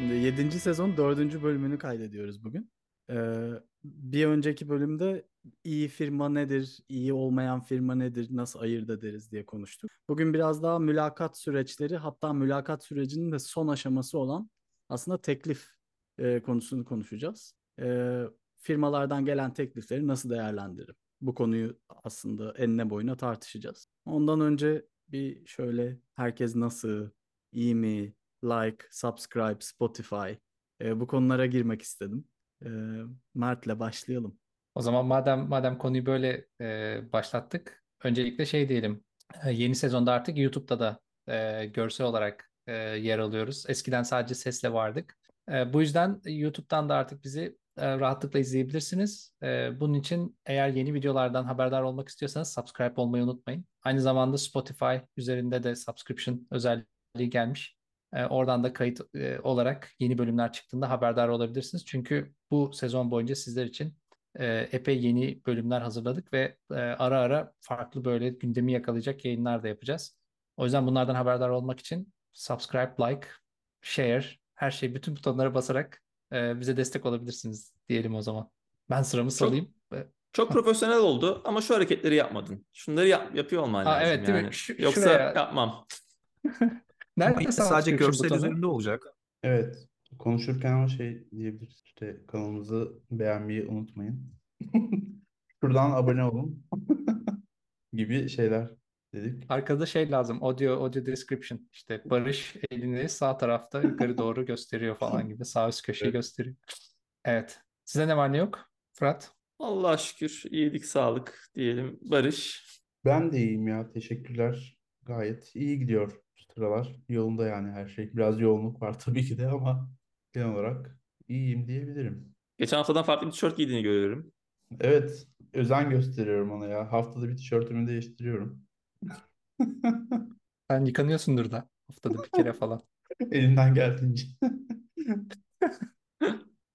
Şimdi 7. sezon 4. bölümünü kaydediyoruz bugün. Ee, bir önceki bölümde iyi firma nedir, iyi olmayan firma nedir, nasıl ayırt ederiz diye konuştuk. Bugün biraz daha mülakat süreçleri hatta mülakat sürecinin de son aşaması olan aslında teklif e, konusunu konuşacağız. E, firmalardan gelen teklifleri nasıl değerlendiririm? Bu konuyu aslında enine boyuna tartışacağız. Ondan önce bir şöyle herkes nasıl, iyi mi, like, subscribe, Spotify e, bu konulara girmek istedim. E, Mert'le başlayalım. O zaman madem madem konuyu böyle e, başlattık, öncelikle şey diyelim. E, yeni sezonda artık YouTube'da da e, görsel olarak e, yer alıyoruz. Eskiden sadece sesle vardık. E, bu yüzden YouTube'dan da artık bizi e, rahatlıkla izleyebilirsiniz. E, bunun için eğer yeni videolardan haberdar olmak istiyorsanız subscribe olmayı unutmayın. Aynı zamanda Spotify üzerinde de subscription özelliği gelmiş. E, oradan da kayıt e, olarak yeni bölümler çıktığında haberdar olabilirsiniz. Çünkü bu sezon boyunca sizler için e, epey yeni bölümler hazırladık ve e, ara ara farklı böyle gündemi yakalayacak yayınlar da yapacağız. O yüzden bunlardan haberdar olmak için subscribe, like, share, her şey bütün butonlara basarak e, bize destek olabilirsiniz diyelim o zaman. Ben sıramı salayım. Çok, çok profesyonel oldu ama şu hareketleri yapmadın. Şunları yap, yapıyor olman Aa, lazım evet, değil yani. mi? Şu- Yoksa şuraya- yapmam. Nerede sadece görsel butonu? üzerinde olacak. Evet. Konuşurken ama şey diyebiliriz. İşte kanalımızı beğenmeyi unutmayın. Şuradan abone olun. gibi şeyler dedik. Arkada şey lazım. Audio, audio description. İşte Barış elini sağ tarafta yukarı doğru gösteriyor falan gibi. Sağ üst köşeyi Evet. gösteriyor. Evet. Size ne var ne yok? Fırat? Allah'a şükür iyilik sağlık diyelim. Barış. Ben de iyiyim ya. Teşekkürler. Gayet iyi gidiyor sıralar. Yolunda yani her şey. Biraz yoğunluk var tabii ki de ama genel olarak iyiyim diyebilirim. Geçen haftadan farklı bir tişört giydiğini görüyorum. Evet. Özen gösteriyorum ona ya. Haftada bir tişörtümü değiştiriyorum. Sen yıkanıyorsundur da haftada bir kere falan. Elimden geldiğince.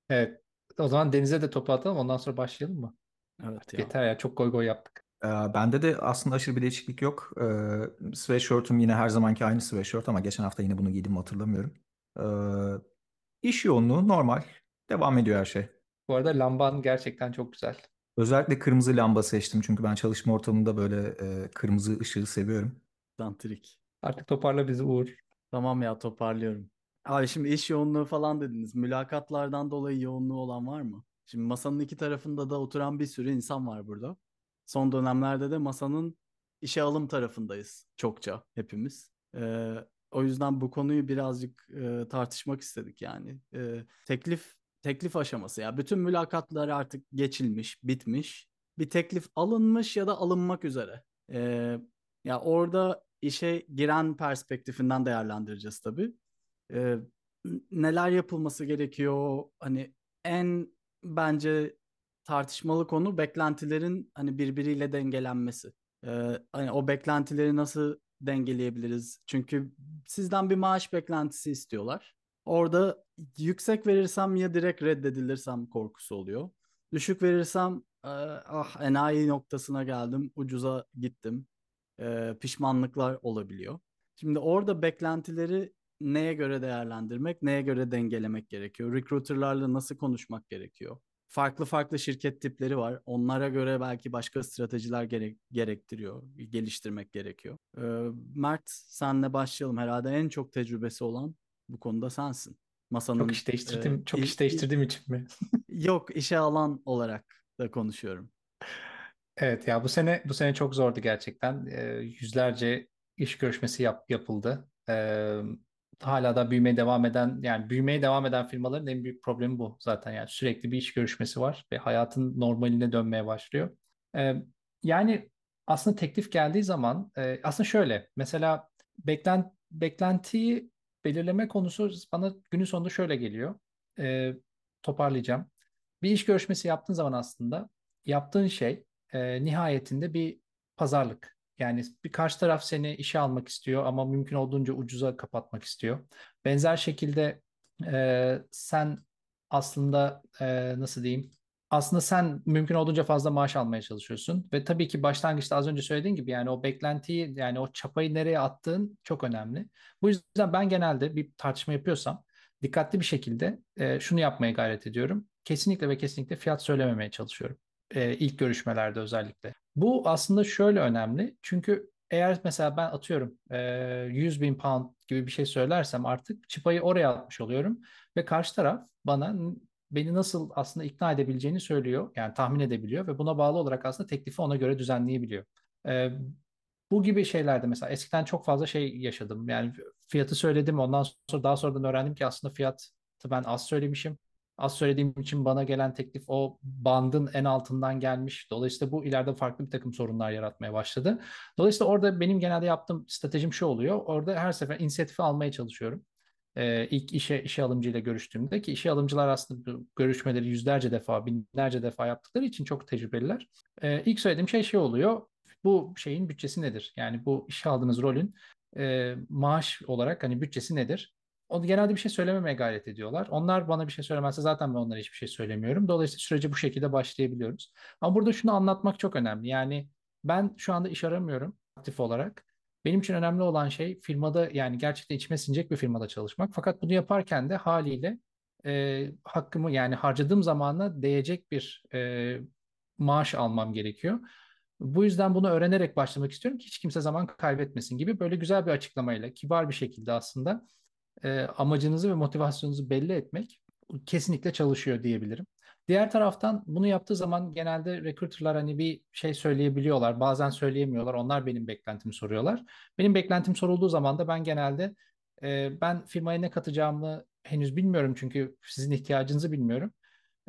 Evet. O zaman denize de topu atalım. Ondan sonra başlayalım mı? Evet ya. Yeter ya. Çok goy goy yaptık. Ee, bende de aslında aşırı bir değişiklik yok. Ee, sweatshirt'üm yine her zamanki aynı sweatshirt ama geçen hafta yine bunu giydim hatırlamıyorum. Ee, iş yoğunluğu normal. Devam ediyor her şey. Bu arada lamban gerçekten çok güzel. Özellikle kırmızı lamba seçtim çünkü ben çalışma ortamında böyle e, kırmızı ışığı seviyorum. Dantrik. Artık toparla bizi Uğur. Tamam ya toparlıyorum. Abi şimdi iş yoğunluğu falan dediniz. Mülakatlardan dolayı yoğunluğu olan var mı? Şimdi masanın iki tarafında da oturan bir sürü insan var burada. Son dönemlerde de masanın işe alım tarafındayız çokça hepimiz. Ee, o yüzden bu konuyu birazcık e, tartışmak istedik yani. Ee, teklif teklif aşaması ya bütün mülakatlar artık geçilmiş, bitmiş. Bir teklif alınmış ya da alınmak üzere. Ee, ya orada işe giren perspektifinden değerlendireceğiz tabii. N- neler yapılması gerekiyor? Hani en bence tartışmalı konu beklentilerin hani birbiriyle dengelenmesi. Ee, hani o beklentileri nasıl dengeleyebiliriz? Çünkü sizden bir maaş beklentisi istiyorlar. Orada yüksek verirsem ya direkt reddedilirsem korkusu oluyor. Düşük verirsem e, ah enayi noktasına geldim, ucuza gittim. E, pişmanlıklar olabiliyor. Şimdi orada beklentileri neye göre değerlendirmek, neye göre dengelemek gerekiyor? Recruiterlarla nasıl konuşmak gerekiyor? Farklı farklı şirket tipleri var. Onlara göre belki başka stratejiler gerek, gerektiriyor, geliştirmek gerekiyor. Ee, Mert, senle başlayalım. Herhalde en çok tecrübesi olan bu konuda sensin. Masanın Çok iş değiştirdim. e, çok i- iş değiştirdiğim için mi? Yok, işe alan olarak da konuşuyorum. Evet ya bu sene bu sene çok zordu gerçekten. Ee, yüzlerce iş görüşmesi yap, yapıldı. Ee, hala da büyümeye devam eden yani büyümeye devam eden firmaların en büyük problemi bu zaten yani sürekli bir iş görüşmesi var ve hayatın normaline dönmeye başlıyor. Ee, yani aslında teklif geldiği zaman e, aslında şöyle mesela beklen, beklentiyi belirleme konusu bana günün sonunda şöyle geliyor. Ee, toparlayacağım. Bir iş görüşmesi yaptığın zaman aslında yaptığın şey e, nihayetinde bir pazarlık. Yani bir karşı taraf seni işe almak istiyor ama mümkün olduğunca ucuza kapatmak istiyor. Benzer şekilde e, sen aslında e, nasıl diyeyim? Aslında sen mümkün olduğunca fazla maaş almaya çalışıyorsun ve tabii ki başlangıçta az önce söylediğin gibi yani o beklentiyi yani o çapayı nereye attığın çok önemli. Bu yüzden ben genelde bir tartışma yapıyorsam dikkatli bir şekilde e, şunu yapmaya gayret ediyorum. Kesinlikle ve kesinlikle fiyat söylememeye çalışıyorum. E, ilk görüşmelerde özellikle. Bu aslında şöyle önemli. Çünkü eğer mesela ben atıyorum e, 100 bin pound gibi bir şey söylersem artık çıpayı oraya atmış oluyorum. Ve karşı taraf bana beni nasıl aslında ikna edebileceğini söylüyor. Yani tahmin edebiliyor ve buna bağlı olarak aslında teklifi ona göre düzenleyebiliyor. E, bu gibi şeylerde mesela eskiden çok fazla şey yaşadım. Yani fiyatı söyledim ondan sonra daha sonradan öğrendim ki aslında fiyatı ben az söylemişim. Az söylediğim için bana gelen teklif o bandın en altından gelmiş. Dolayısıyla bu ileride farklı bir takım sorunlar yaratmaya başladı. Dolayısıyla orada benim genelde yaptığım stratejim şu oluyor. Orada her sefer inisiyatifi almaya çalışıyorum. Ee, ilk işe işe alımcıyla görüştüğümde ki işe alımcılar aslında görüşmeleri yüzlerce defa, binlerce defa yaptıkları için çok tecrübeliler. Ee, ilk söylediğim şey şey oluyor. Bu şeyin bütçesi nedir? Yani bu işe aldığınız rolün e, maaş olarak hani bütçesi nedir? Onu genelde bir şey söylememeye gayret ediyorlar. Onlar bana bir şey söylemezse zaten ben onlara hiçbir şey söylemiyorum. Dolayısıyla sürece bu şekilde başlayabiliyoruz. Ama burada şunu anlatmak çok önemli. Yani ben şu anda iş aramıyorum aktif olarak. Benim için önemli olan şey firmada yani gerçekten içime sinecek bir firmada çalışmak. Fakat bunu yaparken de haliyle e, hakkımı yani harcadığım zamana değecek bir e, maaş almam gerekiyor. Bu yüzden bunu öğrenerek başlamak istiyorum ki hiç kimse zaman kaybetmesin gibi böyle güzel bir açıklamayla, kibar bir şekilde aslında e, amacınızı ve motivasyonunuzu belli etmek kesinlikle çalışıyor diyebilirim. Diğer taraftan bunu yaptığı zaman genelde recruiterlar hani bir şey söyleyebiliyorlar. Bazen söyleyemiyorlar. Onlar benim beklentimi soruyorlar. Benim beklentim sorulduğu zaman da ben genelde e, ben firmaya ne katacağımı henüz bilmiyorum çünkü sizin ihtiyacınızı bilmiyorum.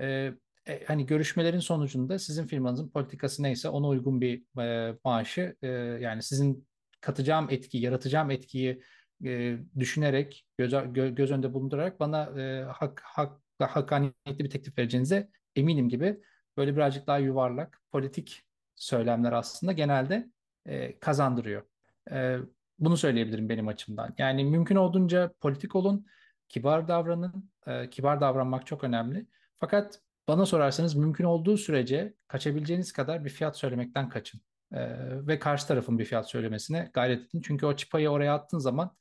E, e, hani görüşmelerin sonucunda sizin firmanızın politikası neyse ona uygun bir e, maaşı e, yani sizin katacağım etki, yaratacağım etkiyi e, düşünerek, göz, gö, göz önünde bulundurarak bana e, hak, hak, hakkaniyetli bir teklif vereceğinize eminim gibi böyle birazcık daha yuvarlak politik söylemler aslında genelde e, kazandırıyor. E, bunu söyleyebilirim benim açımdan. Yani mümkün olduğunca politik olun, kibar davranın. E, kibar davranmak çok önemli. Fakat bana sorarsanız mümkün olduğu sürece kaçabileceğiniz kadar bir fiyat söylemekten kaçın. E, ve karşı tarafın bir fiyat söylemesine gayret edin. Çünkü o çıpayı oraya attığın zaman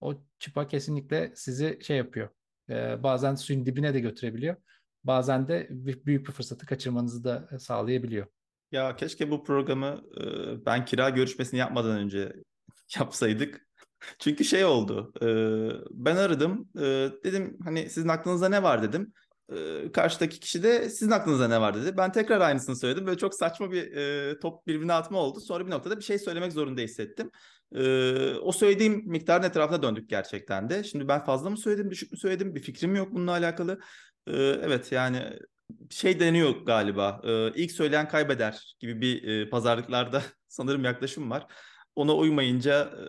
o çıpa kesinlikle sizi şey yapıyor. E, bazen suyun dibine de götürebiliyor. Bazen de büyük bir fırsatı kaçırmanızı da sağlayabiliyor. Ya keşke bu programı e, ben kira görüşmesini yapmadan önce yapsaydık. Çünkü şey oldu. E, ben aradım. E, dedim hani sizin aklınızda ne var dedim. E, karşıdaki kişi de sizin aklınızda ne var dedi. Ben tekrar aynısını söyledim. Böyle çok saçma bir e, top birbirine atma oldu. Sonra bir noktada bir şey söylemek zorunda hissettim. E, o söylediğim miktarın etrafına döndük gerçekten de. Şimdi ben fazla mı söyledim, düşük mü söyledim? Bir fikrim yok bununla alakalı. E, evet yani şey deniyor galiba. E, ilk söyleyen kaybeder gibi bir e, pazarlıklarda sanırım yaklaşım var. Ona uymayınca e,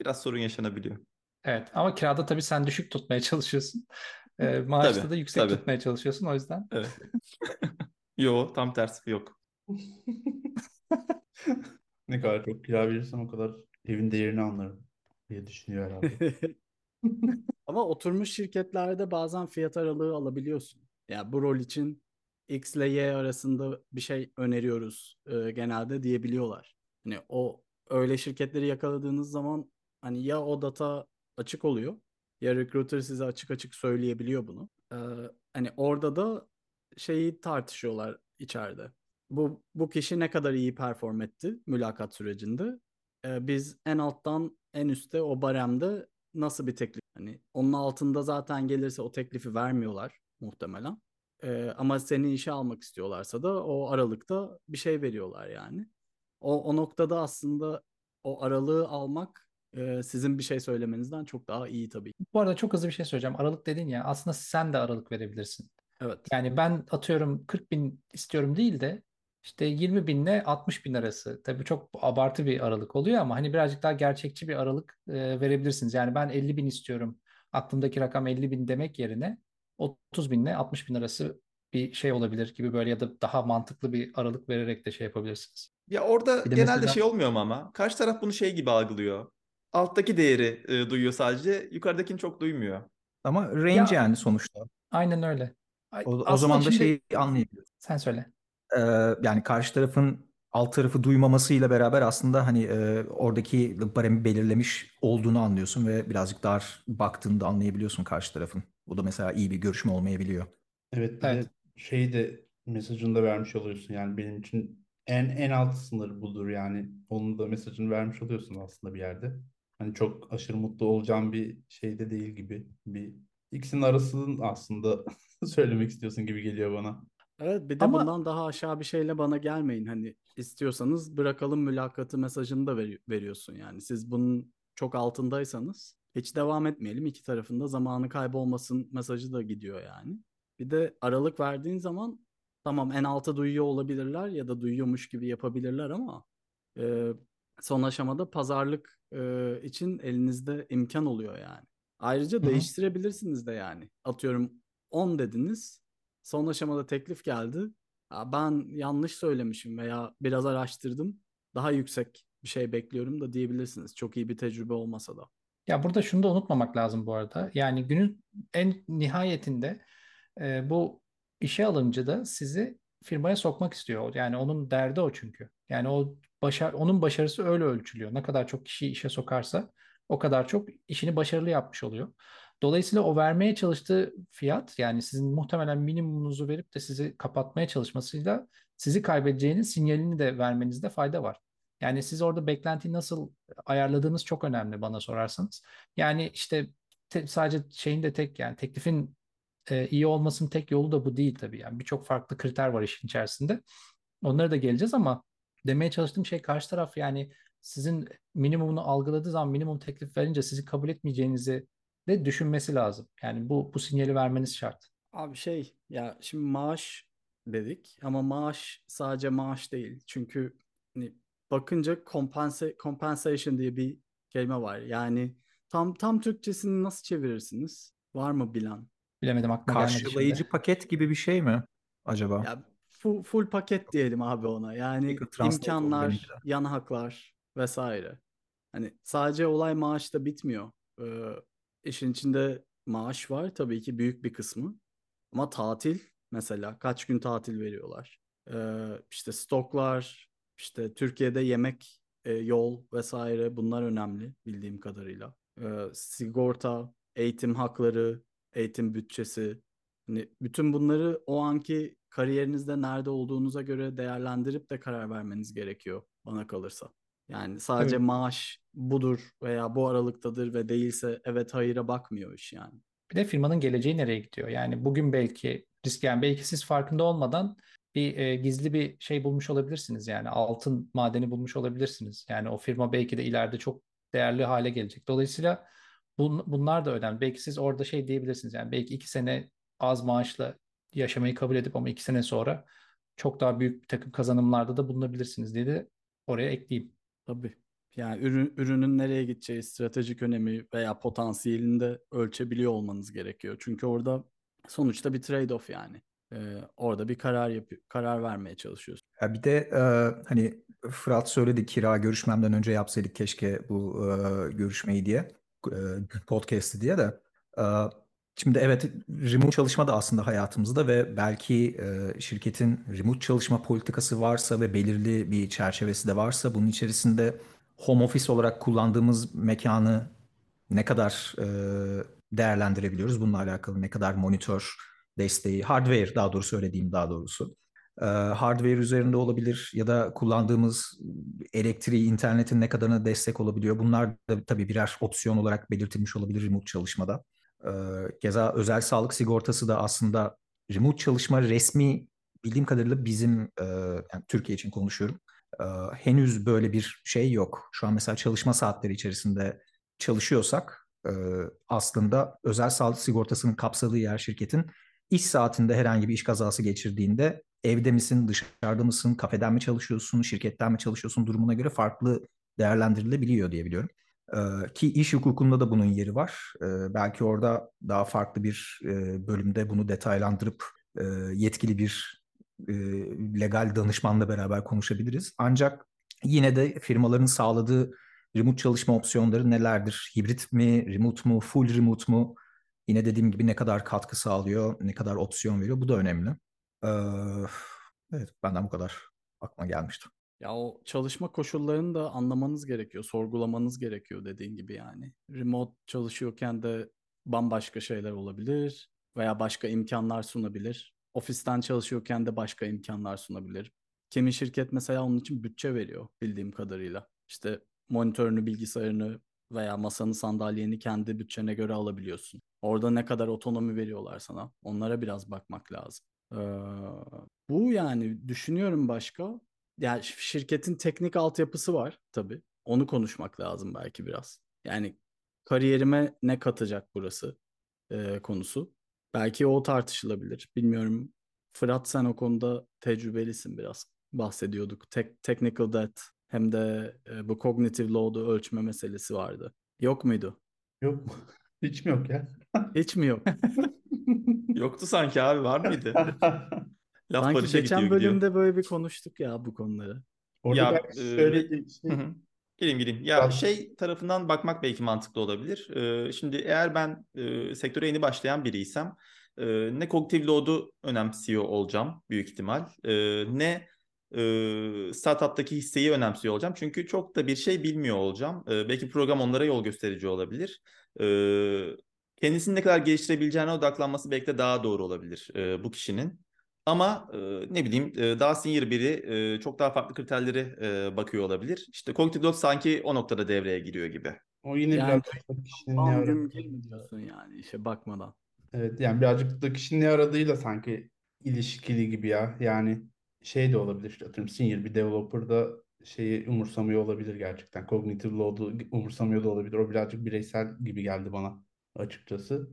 biraz sorun yaşanabiliyor. Evet ama kirada tabii sen düşük tutmaya çalışıyorsun. E, maaşta tabii, da yüksek tabii. tutmaya çalışıyorsun o yüzden. Evet. Yo tam tersi yok. ne kadar çok kira verirsem o kadar evin değerini anlarım diye düşünüyor herhalde. Ama oturmuş şirketlerde bazen fiyat aralığı alabiliyorsun. Ya yani bu rol için X ile Y arasında bir şey öneriyoruz e, genelde diyebiliyorlar. Hani o öyle şirketleri yakaladığınız zaman hani ya o data açık oluyor ya recruiter size açık açık söyleyebiliyor bunu. Ee, hani orada da şeyi tartışıyorlar içeride. Bu bu kişi ne kadar iyi perform etti mülakat sürecinde. Ee, biz en alttan en üstte o baremde nasıl bir teklif hani onun altında zaten gelirse o teklifi vermiyorlar muhtemelen. Ee, ama seni işe almak istiyorlarsa da o aralıkta bir şey veriyorlar yani. O, o noktada aslında o aralığı almak e, sizin bir şey söylemenizden çok daha iyi tabii. Bu arada çok hızlı bir şey söyleyeceğim. Aralık dedin ya aslında sen de aralık verebilirsin. Evet. Yani ben atıyorum 40 bin istiyorum değil de işte 20 binle 60 bin arası. Tabii çok abartı bir aralık oluyor ama hani birazcık daha gerçekçi bir aralık e, verebilirsiniz. Yani ben 50 bin istiyorum. Aklımdaki rakam 50 bin demek yerine 30 binle 60 bin arası bir şey olabilir gibi böyle ya da daha mantıklı bir aralık vererek de şey yapabilirsiniz. Ya orada genelde mesela... şey olmuyor mu ama? Karşı taraf bunu şey gibi algılıyor alttaki değeri e, duyuyor sadece. Yukarıdakini çok duymuyor. Ama range ya, yani sonuçta. Aynen öyle. O, o zaman da şimdi... şeyi anlayabiliyoruz. Sen söyle. Ee, yani karşı tarafın alt tarafı duymamasıyla beraber aslında hani e, oradaki baremi belirlemiş olduğunu anlıyorsun ve birazcık dar baktığında anlayabiliyorsun karşı tarafın. Bu da mesela iyi bir görüşme olmayabiliyor. Evet bir Evet. de şeyi de mesajını da vermiş oluyorsun yani benim için en en alt sınır budur yani onun da mesajını vermiş oluyorsun aslında bir yerde. Hani çok aşırı mutlu olacağım bir şey de değil gibi bir ikisinin arasının aslında söylemek istiyorsun gibi geliyor bana. Evet bir de Ama- bundan daha aşağı bir şeyle bana gelmeyin. Hani istiyorsanız bırakalım mülakatı mesajını da veri- veriyorsun yani. Siz bunun çok altındaysanız hiç devam etmeyelim. İki tarafında zamanı kaybolmasın mesajı da gidiyor yani. Bir de aralık verdiğin zaman tamam en alta duyuyor olabilirler ya da duyuyormuş gibi yapabilirler ama e, son aşamada pazarlık e, için elinizde imkan oluyor yani. Ayrıca hı. değiştirebilirsiniz de yani. Atıyorum 10 dediniz. Son aşamada teklif geldi. Ben yanlış söylemişim veya biraz araştırdım. Daha yüksek bir şey bekliyorum da diyebilirsiniz. Çok iyi bir tecrübe olmasa da. Ya burada şunu da unutmamak lazım bu arada. Yani günün en nihayetinde e, bu işe alımcı da sizi firmaya sokmak istiyor. Yani onun derdi o çünkü. Yani o başar onun başarısı öyle ölçülüyor. Ne kadar çok kişiyi işe sokarsa o kadar çok işini başarılı yapmış oluyor. Dolayısıyla o vermeye çalıştığı fiyat yani sizin muhtemelen minimumunuzu verip de sizi kapatmaya çalışmasıyla sizi kaybedeceğiniz sinyalini de vermenizde fayda var. Yani siz orada beklentiyi nasıl ayarladığınız çok önemli bana sorarsanız. Yani işte te- sadece şeyin de tek yani teklifin e, iyi olmasının tek yolu da bu değil tabii. Yani birçok farklı kriter var işin içerisinde. Onlara da geleceğiz ama demeye çalıştığım şey karşı taraf yani sizin minimumunu algıladığı zaman minimum teklif verince sizi kabul etmeyeceğinizi de düşünmesi lazım. Yani bu bu sinyali vermeniz şart. Abi şey ya şimdi maaş dedik ama maaş sadece maaş değil. Çünkü hani bakınca compensa compensation diye bir kelime var. Yani tam tam Türkçesini nasıl çevirirsiniz? Var mı bilen? Bilemedim aklıma gelmedi Karşılayıcı şimdi. paket gibi bir şey mi acaba? Ya full, full paket diyelim abi ona. Yani imkanlar, yan haklar vesaire. Hani sadece olay maaşta bitmiyor. Ee, işin içinde maaş var tabii ki büyük bir kısmı. Ama tatil mesela kaç gün tatil veriyorlar? Ee, işte stoklar, işte Türkiye'de yemek, e, yol vesaire bunlar önemli bildiğim kadarıyla. Ee, sigorta, eğitim hakları, eğitim bütçesi. Hani bütün bunları o anki kariyerinizde nerede olduğunuza göre değerlendirip de karar vermeniz gerekiyor bana kalırsa. Yani sadece Evet. maaş budur veya bu aralıktadır ve değilse evet hayıra bakmıyor iş yani. Bir de firmanın geleceği nereye gidiyor? Yani bugün belki risk yani belki siz farkında olmadan bir e, gizli bir şey bulmuş olabilirsiniz. Yani altın madeni bulmuş olabilirsiniz. Yani o firma belki de ileride çok değerli hale gelecek. Dolayısıyla bun- bunlar da önemli. Belki siz orada şey diyebilirsiniz. Yani belki iki sene az maaşla yaşamayı kabul edip ama iki sene sonra çok daha büyük bir takım kazanımlarda da bulunabilirsiniz diye de oraya ekleyeyim. Tabii. Yani ürün, ürünün nereye gideceği, stratejik önemi veya potansiyelini de ölçebiliyor olmanız gerekiyor. Çünkü orada sonuçta bir trade-off yani. Ee, orada bir karar yapıyor, karar vermeye çalışıyorsun. Ya bir de e, hani Fırat söyledi kira görüşmemden önce yapsaydık keşke bu e, görüşmeyi diye e, podcast'i diye de e, şimdi evet remote çalışma da aslında hayatımızda ve belki e, şirketin remote çalışma politikası varsa ve belirli bir çerçevesi de varsa bunun içerisinde home office olarak kullandığımız mekanı ne kadar e, değerlendirebiliyoruz bununla alakalı ne kadar monitör desteği hardware daha doğrusu söylediğim daha doğrusu e, hardware üzerinde olabilir ya da kullandığımız elektriği, internetin ne kadarına destek olabiliyor. Bunlar da tabii birer opsiyon olarak belirtilmiş olabilir remote çalışmada. E, keza özel sağlık sigortası da aslında remote çalışma resmi bildiğim kadarıyla bizim e, yani Türkiye için konuşuyorum. E, henüz böyle bir şey yok. Şu an mesela çalışma saatleri içerisinde çalışıyorsak e, aslında özel sağlık sigortasının kapsadığı yer şirketin iş saatinde herhangi bir iş kazası geçirdiğinde evde misin, dışarıda mısın, kafeden mi çalışıyorsun, şirketten mi çalışıyorsun durumuna göre farklı değerlendirilebiliyor diye biliyorum. Ki iş hukukunda da bunun yeri var. Belki orada daha farklı bir bölümde bunu detaylandırıp yetkili bir legal danışmanla beraber konuşabiliriz. Ancak yine de firmaların sağladığı remote çalışma opsiyonları nelerdir? Hibrit mi, remote mu, full remote mu? Yine dediğim gibi ne kadar katkı sağlıyor, ne kadar opsiyon veriyor bu da önemli. Evet benden bu kadar aklıma gelmişti. Ya o çalışma koşullarını da anlamanız gerekiyor, sorgulamanız gerekiyor dediğin gibi yani. Remote çalışıyorken de bambaşka şeyler olabilir veya başka imkanlar sunabilir. Ofisten çalışıyorken de başka imkanlar sunabilir. Kimi şirket mesela onun için bütçe veriyor bildiğim kadarıyla. İşte monitörünü, bilgisayarını veya masanı, sandalyeni kendi bütçene göre alabiliyorsun. Orada ne kadar otonomi veriyorlar sana. Onlara biraz bakmak lazım. Ee, bu yani düşünüyorum başka. Yani şirketin teknik altyapısı var tabii. Onu konuşmak lazım belki biraz. Yani kariyerime ne katacak burası e, konusu. Belki o tartışılabilir. Bilmiyorum. Fırat sen o konuda tecrübelisin biraz. Bahsediyorduk. Tek, technical debt hem de e, bu cognitive load'u ölçme meselesi vardı. Yok muydu? Yok? Hiç mi yok ya? Hiç mi yok? Yoktu sanki abi var mıydı? Laf Sanki geçen gidiyor gidiyor. bölümde böyle bir konuştuk ya bu konuları. Orada Ya, belki e, söylediğim şey Hı hı. Gireyim gireyim. Ya Tabii. şey tarafından bakmak belki mantıklı olabilir. Ee, şimdi eğer ben e, sektöre yeni başlayan biriysem e, ne kognitif load'u önemsiyor olacağım büyük ihtimal. E, ne e, startup'taki hisseyi önemsiyor olacağım. Çünkü çok da bir şey bilmiyor olacağım. E, belki program onlara yol gösterici olabilir. E, kendisini ne kadar geliştirebileceğine odaklanması belki de daha doğru olabilir e, bu kişinin. Ama e, ne bileyim e, daha senior biri e, çok daha farklı kriterleri e, bakıyor olabilir. İşte cognitive load sanki o noktada devreye giriyor gibi. o yine Yani birazcık da kişinin ne aradığı. diyorsun yani işe bakmadan. Evet yani birazcık da kişinin ne aradığıyla sanki ilişkili gibi ya. Yani şey de olabilir işte atıyorum senior bir developer da şeyi umursamıyor olabilir gerçekten. Cognitive load'u umursamıyor da olabilir. O birazcık bireysel gibi geldi bana açıkçası.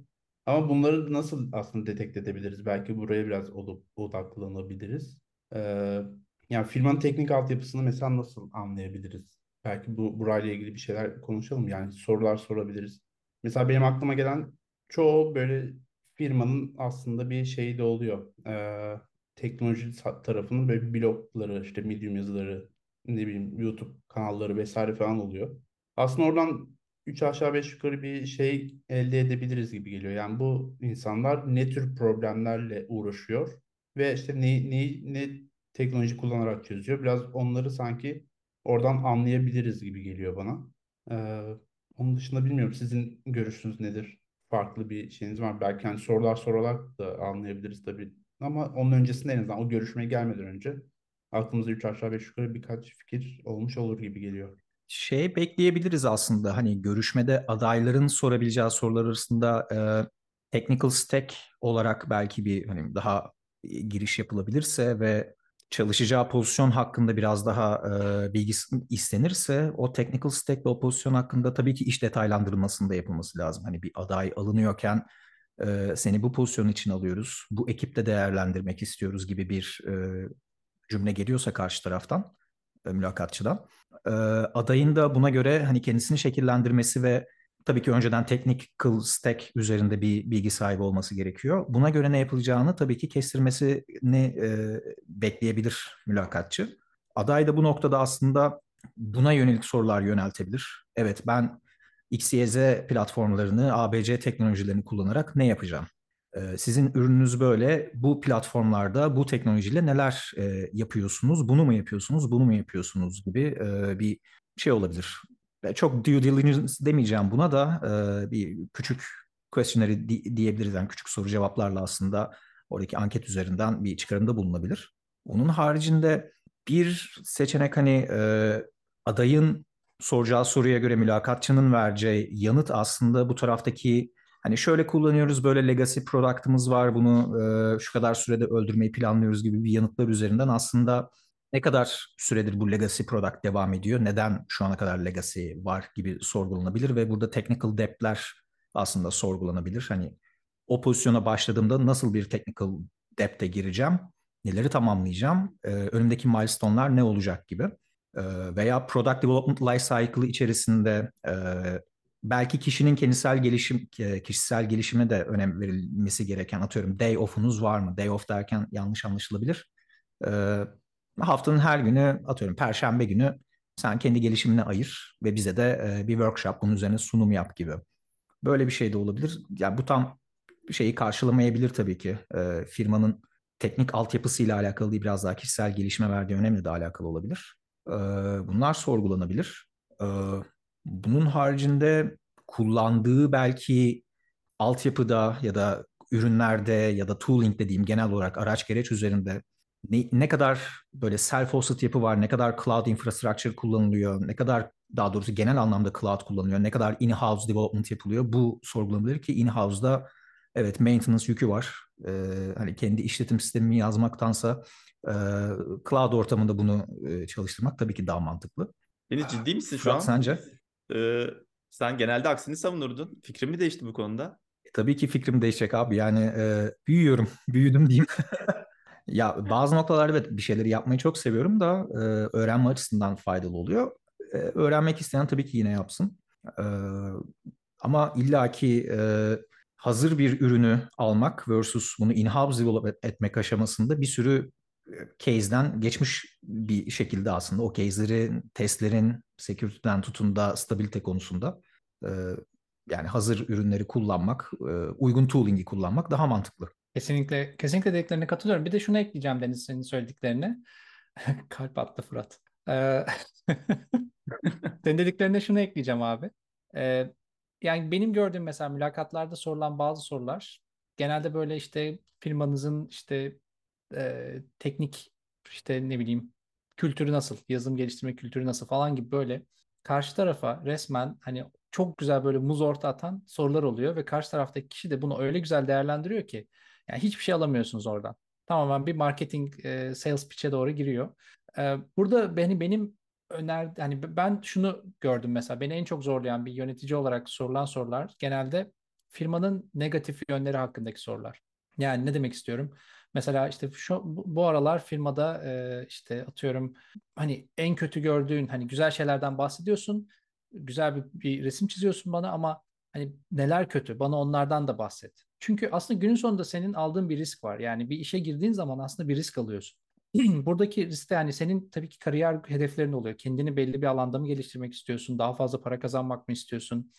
Ama bunları nasıl aslında detek edebiliriz? Belki buraya biraz olup odaklanabiliriz. Ee, yani firmanın teknik altyapısını mesela nasıl anlayabiliriz? Belki bu burayla ilgili bir şeyler konuşalım. Yani sorular sorabiliriz. Mesela benim aklıma gelen çoğu böyle firmanın aslında bir şeyi de oluyor. Ee, teknoloji tarafının böyle blogları, işte Medium yazıları, ne bileyim YouTube kanalları vesaire falan oluyor. Aslında oradan 3 aşağı 5 yukarı bir şey elde edebiliriz gibi geliyor. Yani bu insanlar ne tür problemlerle uğraşıyor ve işte ne, ne, ne teknoloji kullanarak çözüyor. Biraz onları sanki oradan anlayabiliriz gibi geliyor bana. Ee, onun dışında bilmiyorum sizin görüşünüz nedir? Farklı bir şeyiniz var. Belki hani sorular sorarak da anlayabiliriz tabii. Ama onun öncesinde en azından o görüşmeye gelmeden önce aklımızda 3 aşağı 5 yukarı birkaç fikir olmuş olur gibi geliyor. Şey bekleyebiliriz aslında hani görüşmede adayların sorabileceği sorular arasında e, technical stack olarak belki bir hani daha giriş yapılabilirse ve çalışacağı pozisyon hakkında biraz daha e, bilgi istenirse o technical stack ve o pozisyon hakkında tabii ki iş detaylandırılmasında yapılması lazım. Hani bir aday alınıyorken e, seni bu pozisyon için alıyoruz, bu ekipte değerlendirmek istiyoruz gibi bir e, cümle geliyorsa karşı taraftan, e, mülakatçıdan e, adayın da buna göre hani kendisini şekillendirmesi ve tabii ki önceden technical stack üzerinde bir bilgi sahibi olması gerekiyor. Buna göre ne yapılacağını tabii ki kestirmesini e, bekleyebilir mülakatçı. Aday da bu noktada aslında buna yönelik sorular yöneltebilir. Evet ben XYZ platformlarını, ABC teknolojilerini kullanarak ne yapacağım? Sizin ürününüz böyle bu platformlarda bu teknolojiyle neler yapıyorsunuz? Bunu mu yapıyorsunuz? Bunu mu yapıyorsunuz gibi bir şey olabilir. Çok due diligence demeyeceğim buna da bir küçük questionnaire di- diyebiliriz. Yani küçük soru cevaplarla aslında oradaki anket üzerinden bir çıkarımda bulunabilir. Onun haricinde bir seçenek hani adayın soracağı soruya göre mülakatçının vereceği yanıt aslında bu taraftaki Hani şöyle kullanıyoruz böyle legacy product'ımız var bunu e, şu kadar sürede öldürmeyi planlıyoruz gibi bir yanıtlar üzerinden aslında ne kadar süredir bu legacy product devam ediyor? Neden şu ana kadar legacy var gibi sorgulanabilir ve burada technical depth'ler aslında sorgulanabilir. Hani o pozisyona başladığımda nasıl bir technical depth'e gireceğim? Neleri tamamlayacağım? Ee, önümdeki milestone'lar ne olacak gibi. Veya product development life cycle içerisinde e, belki kişinin kendisel gelişim e, kişisel gelişime de önem verilmesi gereken atıyorum day off'unuz var mı? Day off derken yanlış anlaşılabilir. Ee, haftanın her günü atıyorum perşembe günü sen kendi gelişimine ayır ve bize de e, bir workshop bunun üzerine sunum yap gibi. Böyle bir şey de olabilir. Yani bu tam şeyi karşılamayabilir tabii ki. E, firmanın teknik altyapısıyla alakalı değil biraz daha kişisel gelişime verdiği önemle de alakalı olabilir. E, bunlar sorgulanabilir. E, bunun haricinde kullandığı belki altyapıda ya da ürünlerde ya da tooling dediğim genel olarak araç gereç üzerinde ne, ne kadar böyle self-hosted yapı var, ne kadar cloud infrastructure kullanılıyor, ne kadar daha doğrusu genel anlamda cloud kullanılıyor, ne kadar in-house development yapılıyor bu sorgulanabilir ki in-house'da evet maintenance yükü var. Ee, hani kendi işletim sistemimi yazmaktansa e, cloud ortamında bunu e, çalıştırmak tabii ki daha mantıklı. Beni ciddi misin şu Fırat, an? sence? Ee, sen genelde aksini savunurdun. Fikrin mi değişti bu konuda? E, tabii ki fikrim değişecek abi. Yani e, büyüyorum, büyüdüm diyeyim. Ya bazı noktalarda evet bir şeyleri yapmayı çok seviyorum da e, öğrenme açısından faydalı oluyor. E, öğrenmek isteyen tabii ki yine yapsın. E, ama illaki e, hazır bir ürünü almak versus bunu in-house develop etmek aşamasında bir sürü case'den geçmiş bir şekilde aslında o case'lerin, testlerin, security'den tutun da stabilite konusunda e, yani hazır ürünleri kullanmak, e, uygun tooling'i kullanmak daha mantıklı. Kesinlikle, kesinlikle dediklerine katılıyorum. Bir de şunu ekleyeceğim Deniz senin söylediklerine. Kalp attı Fırat. Ee, senin dediklerine şunu ekleyeceğim abi. Ee, yani benim gördüğüm mesela mülakatlarda sorulan bazı sorular genelde böyle işte firmanızın işte e, teknik işte ne bileyim kültürü nasıl, yazılım geliştirme kültürü nasıl falan gibi böyle karşı tarafa resmen hani çok güzel böyle muz orta atan sorular oluyor ve karşı taraftaki kişi de bunu öyle güzel değerlendiriyor ki yani hiçbir şey alamıyorsunuz oradan. Tamamen bir marketing e, sales pitch'e doğru giriyor. E, burada beni benim öner hani ben şunu gördüm mesela beni en çok zorlayan bir yönetici olarak sorulan sorular genelde firmanın negatif yönleri hakkındaki sorular. Yani ne demek istiyorum? Mesela işte şu bu aralar firmada e, işte atıyorum hani en kötü gördüğün hani güzel şeylerden bahsediyorsun. Güzel bir, bir resim çiziyorsun bana ama hani neler kötü bana onlardan da bahset. Çünkü aslında günün sonunda senin aldığın bir risk var. Yani bir işe girdiğin zaman aslında bir risk alıyorsun. Buradaki risk de yani senin tabii ki kariyer hedeflerin oluyor. Kendini belli bir alanda mı geliştirmek istiyorsun? Daha fazla para kazanmak mı istiyorsun?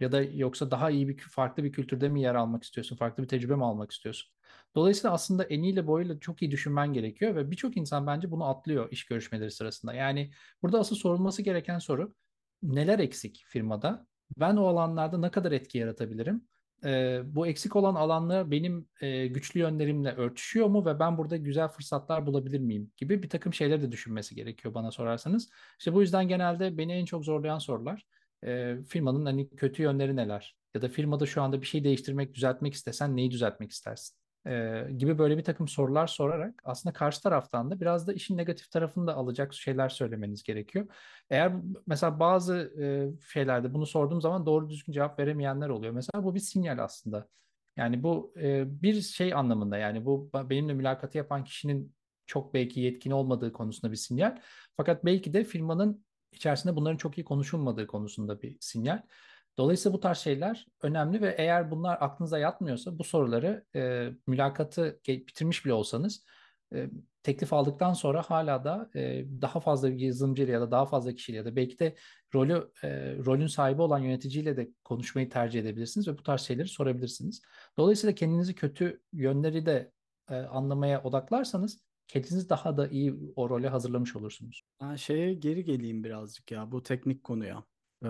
Ya da yoksa daha iyi bir farklı bir kültürde mi yer almak istiyorsun? Farklı bir tecrübe mi almak istiyorsun? Dolayısıyla aslında eniyle boyuyla çok iyi düşünmen gerekiyor ve birçok insan bence bunu atlıyor iş görüşmeleri sırasında. Yani burada asıl sorulması gereken soru neler eksik firmada? Ben o alanlarda ne kadar etki yaratabilirim? e, bu eksik olan alanlar benim e, güçlü yönlerimle örtüşüyor mu ve ben burada güzel fırsatlar bulabilir miyim gibi bir takım şeyleri de düşünmesi gerekiyor bana sorarsanız. İşte bu yüzden genelde beni en çok zorlayan sorular e, firmanın hani kötü yönleri neler ya da firmada şu anda bir şey değiştirmek, düzeltmek istesen neyi düzeltmek istersin? E, gibi böyle bir takım sorular sorarak aslında karşı taraftan da biraz da işin negatif tarafını da alacak şeyler söylemeniz gerekiyor. Eğer mesela bazı e, şeylerde bunu sorduğum zaman doğru düzgün cevap veremeyenler oluyor. Mesela bu bir sinyal aslında. Yani bu e, bir şey anlamında yani bu benimle mülakatı yapan kişinin çok belki yetkin olmadığı konusunda bir sinyal. Fakat belki de firmanın içerisinde bunların çok iyi konuşulmadığı konusunda bir sinyal. Dolayısıyla bu tarz şeyler önemli ve eğer bunlar aklınıza yatmıyorsa bu soruları e, mülakatı bitirmiş bile olsanız e, teklif aldıktan sonra hala da e, daha fazla bir yazılımcıyla ya da daha fazla kişiyle ya da belki de rolü e, rolün sahibi olan yöneticiyle de konuşmayı tercih edebilirsiniz ve bu tarz şeyleri sorabilirsiniz. Dolayısıyla kendinizi kötü yönleri de e, anlamaya odaklarsanız kendinizi daha da iyi o role hazırlamış olursunuz. Ben şeye geri geleyim birazcık ya bu teknik konuya. Ee,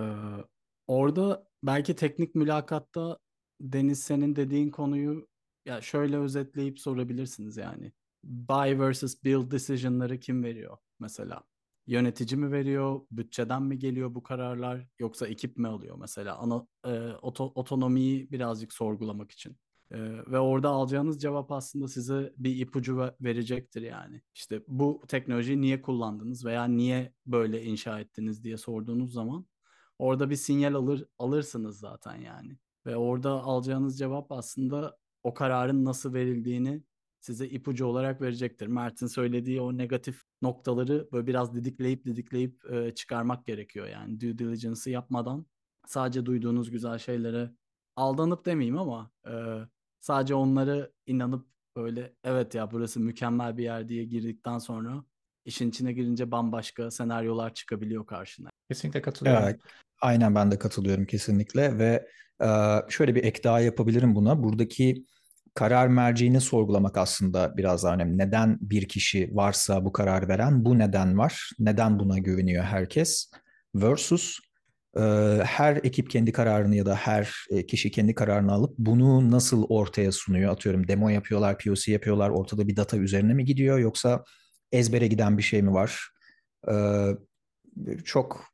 Orada belki teknik mülakatta Deniz senin dediğin konuyu ya şöyle özetleyip sorabilirsiniz yani. Buy versus build decision'ları kim veriyor mesela? Yönetici mi veriyor? Bütçeden mi geliyor bu kararlar? Yoksa ekip mi alıyor mesela? Ana, e, oto, otonomiyi birazcık sorgulamak için. E, ve orada alacağınız cevap aslında size bir ipucu verecektir yani. İşte bu teknolojiyi niye kullandınız veya niye böyle inşa ettiniz diye sorduğunuz zaman Orada bir sinyal alır alırsınız zaten yani. Ve orada alacağınız cevap aslında o kararın nasıl verildiğini size ipucu olarak verecektir. Mert'in söylediği o negatif noktaları böyle biraz didikleyip didikleyip e, çıkarmak gerekiyor. Yani due diligence'ı yapmadan sadece duyduğunuz güzel şeylere aldanıp demeyeyim ama e, sadece onları inanıp böyle evet ya burası mükemmel bir yer diye girdikten sonra işin içine girince bambaşka senaryolar çıkabiliyor karşına. Kesinlikle katılıyorum. Evet, aynen ben de katılıyorum kesinlikle ve şöyle bir ek daha yapabilirim buna. Buradaki karar merceğini sorgulamak aslında biraz daha önemli. Neden bir kişi varsa bu karar veren, bu neden var, neden buna güveniyor herkes versus her ekip kendi kararını ya da her kişi kendi kararını alıp bunu nasıl ortaya sunuyor? Atıyorum demo yapıyorlar, POC yapıyorlar, ortada bir data üzerine mi gidiyor yoksa ezbere giden bir şey mi var? Çok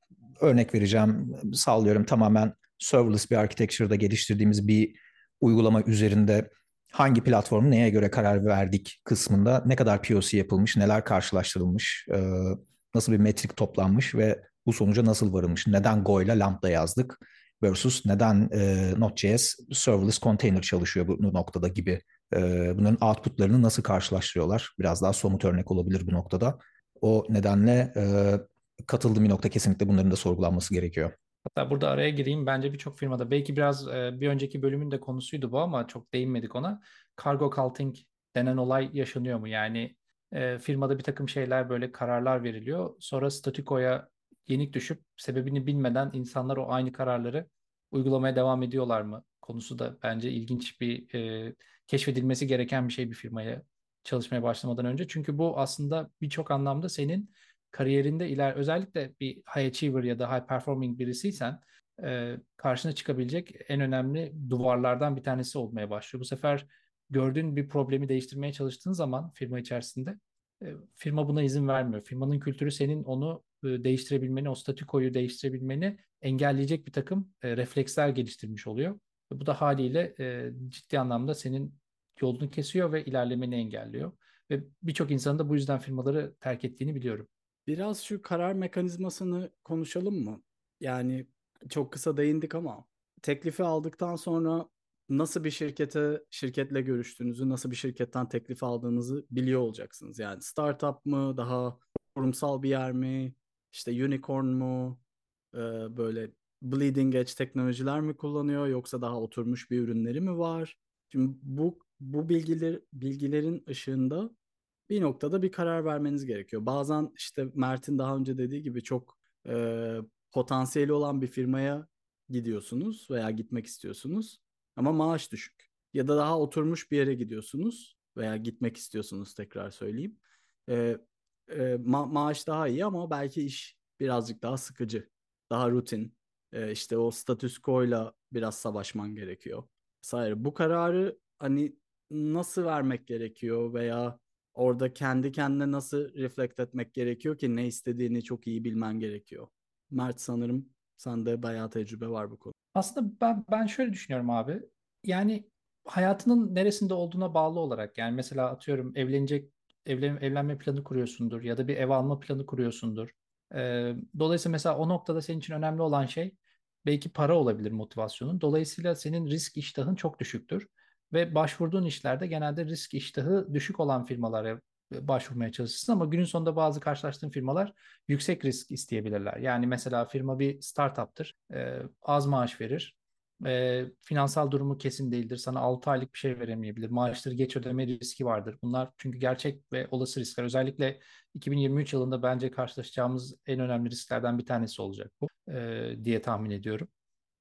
örnek vereceğim, sallıyorum tamamen serverless bir architecture'da geliştirdiğimiz bir uygulama üzerinde hangi platformu neye göre karar verdik kısmında ne kadar POC yapılmış, neler karşılaştırılmış, nasıl bir metrik toplanmış ve bu sonuca nasıl varılmış, neden Go ile Lambda yazdık versus neden Node.js serverless container çalışıyor bu noktada gibi bunların outputlarını nasıl karşılaştırıyorlar? Biraz daha somut örnek olabilir bu noktada. O nedenle katıldığım bir nokta kesinlikle bunların da sorgulanması gerekiyor. Hatta burada araya gireyim. Bence birçok firmada belki biraz e, bir önceki bölümün de konusuydu bu ama çok değinmedik ona. Cargo culting denen olay yaşanıyor mu? Yani e, firmada bir takım şeyler böyle kararlar veriliyor. Sonra statükoya yenik düşüp sebebini bilmeden insanlar o aynı kararları uygulamaya devam ediyorlar mı? Konusu da bence ilginç bir e, keşfedilmesi gereken bir şey bir firmaya çalışmaya başlamadan önce. Çünkü bu aslında birçok anlamda senin kariyerinde iler özellikle bir high achiever ya da high performing birisiysen e, karşına çıkabilecek en önemli duvarlardan bir tanesi olmaya başlıyor. Bu sefer gördüğün bir problemi değiştirmeye çalıştığın zaman firma içerisinde e, firma buna izin vermiyor. Firmanın kültürü senin onu e, değiştirebilmeni, o statükoyu değiştirebilmeni engelleyecek bir takım e, refleksler geliştirmiş oluyor. Bu da haliyle e, ciddi anlamda senin yolunu kesiyor ve ilerlemeni engelliyor. Ve birçok insanın da bu yüzden firmaları terk ettiğini biliyorum. Biraz şu karar mekanizmasını konuşalım mı? Yani çok kısa değindik ama teklifi aldıktan sonra nasıl bir şirkete şirketle görüştüğünüzü, nasıl bir şirketten teklif aldığınızı biliyor olacaksınız. Yani startup mı, daha kurumsal bir yer mi, işte unicorn mu, e, böyle bleeding edge teknolojiler mi kullanıyor yoksa daha oturmuş bir ürünleri mi var? Şimdi bu bu bilgiler bilgilerin ışığında bir noktada bir karar vermeniz gerekiyor. Bazen işte Mert'in daha önce dediği gibi çok e, potansiyeli olan bir firmaya gidiyorsunuz veya gitmek istiyorsunuz ama maaş düşük. Ya da daha oturmuş bir yere gidiyorsunuz veya gitmek istiyorsunuz tekrar söyleyeyim. E, e, ma- maaş daha iyi ama belki iş birazcık daha sıkıcı, daha rutin. E, işte o status quo'yla biraz savaşman gerekiyor. Vesaire. Bu kararı hani nasıl vermek gerekiyor veya orada kendi kendine nasıl reflekt etmek gerekiyor ki ne istediğini çok iyi bilmen gerekiyor. Mert sanırım sende bayağı tecrübe var bu konu. Aslında ben ben şöyle düşünüyorum abi. Yani hayatının neresinde olduğuna bağlı olarak yani mesela atıyorum evlenecek evlen, evlenme planı kuruyorsundur ya da bir ev alma planı kuruyorsundur. Ee, dolayısıyla mesela o noktada senin için önemli olan şey belki para olabilir motivasyonun. Dolayısıyla senin risk iştahın çok düşüktür ve başvurduğun işlerde genelde risk iştahı düşük olan firmalara başvurmaya çalışırsın ama günün sonunda bazı karşılaştığın firmalar yüksek risk isteyebilirler. Yani mesela firma bir startup'tır, e, az maaş verir, e, finansal durumu kesin değildir, sana 6 aylık bir şey veremeyebilir, maaşları geç ödeme riski vardır. Bunlar çünkü gerçek ve olası riskler. Özellikle 2023 yılında bence karşılaşacağımız en önemli risklerden bir tanesi olacak bu e, diye tahmin ediyorum.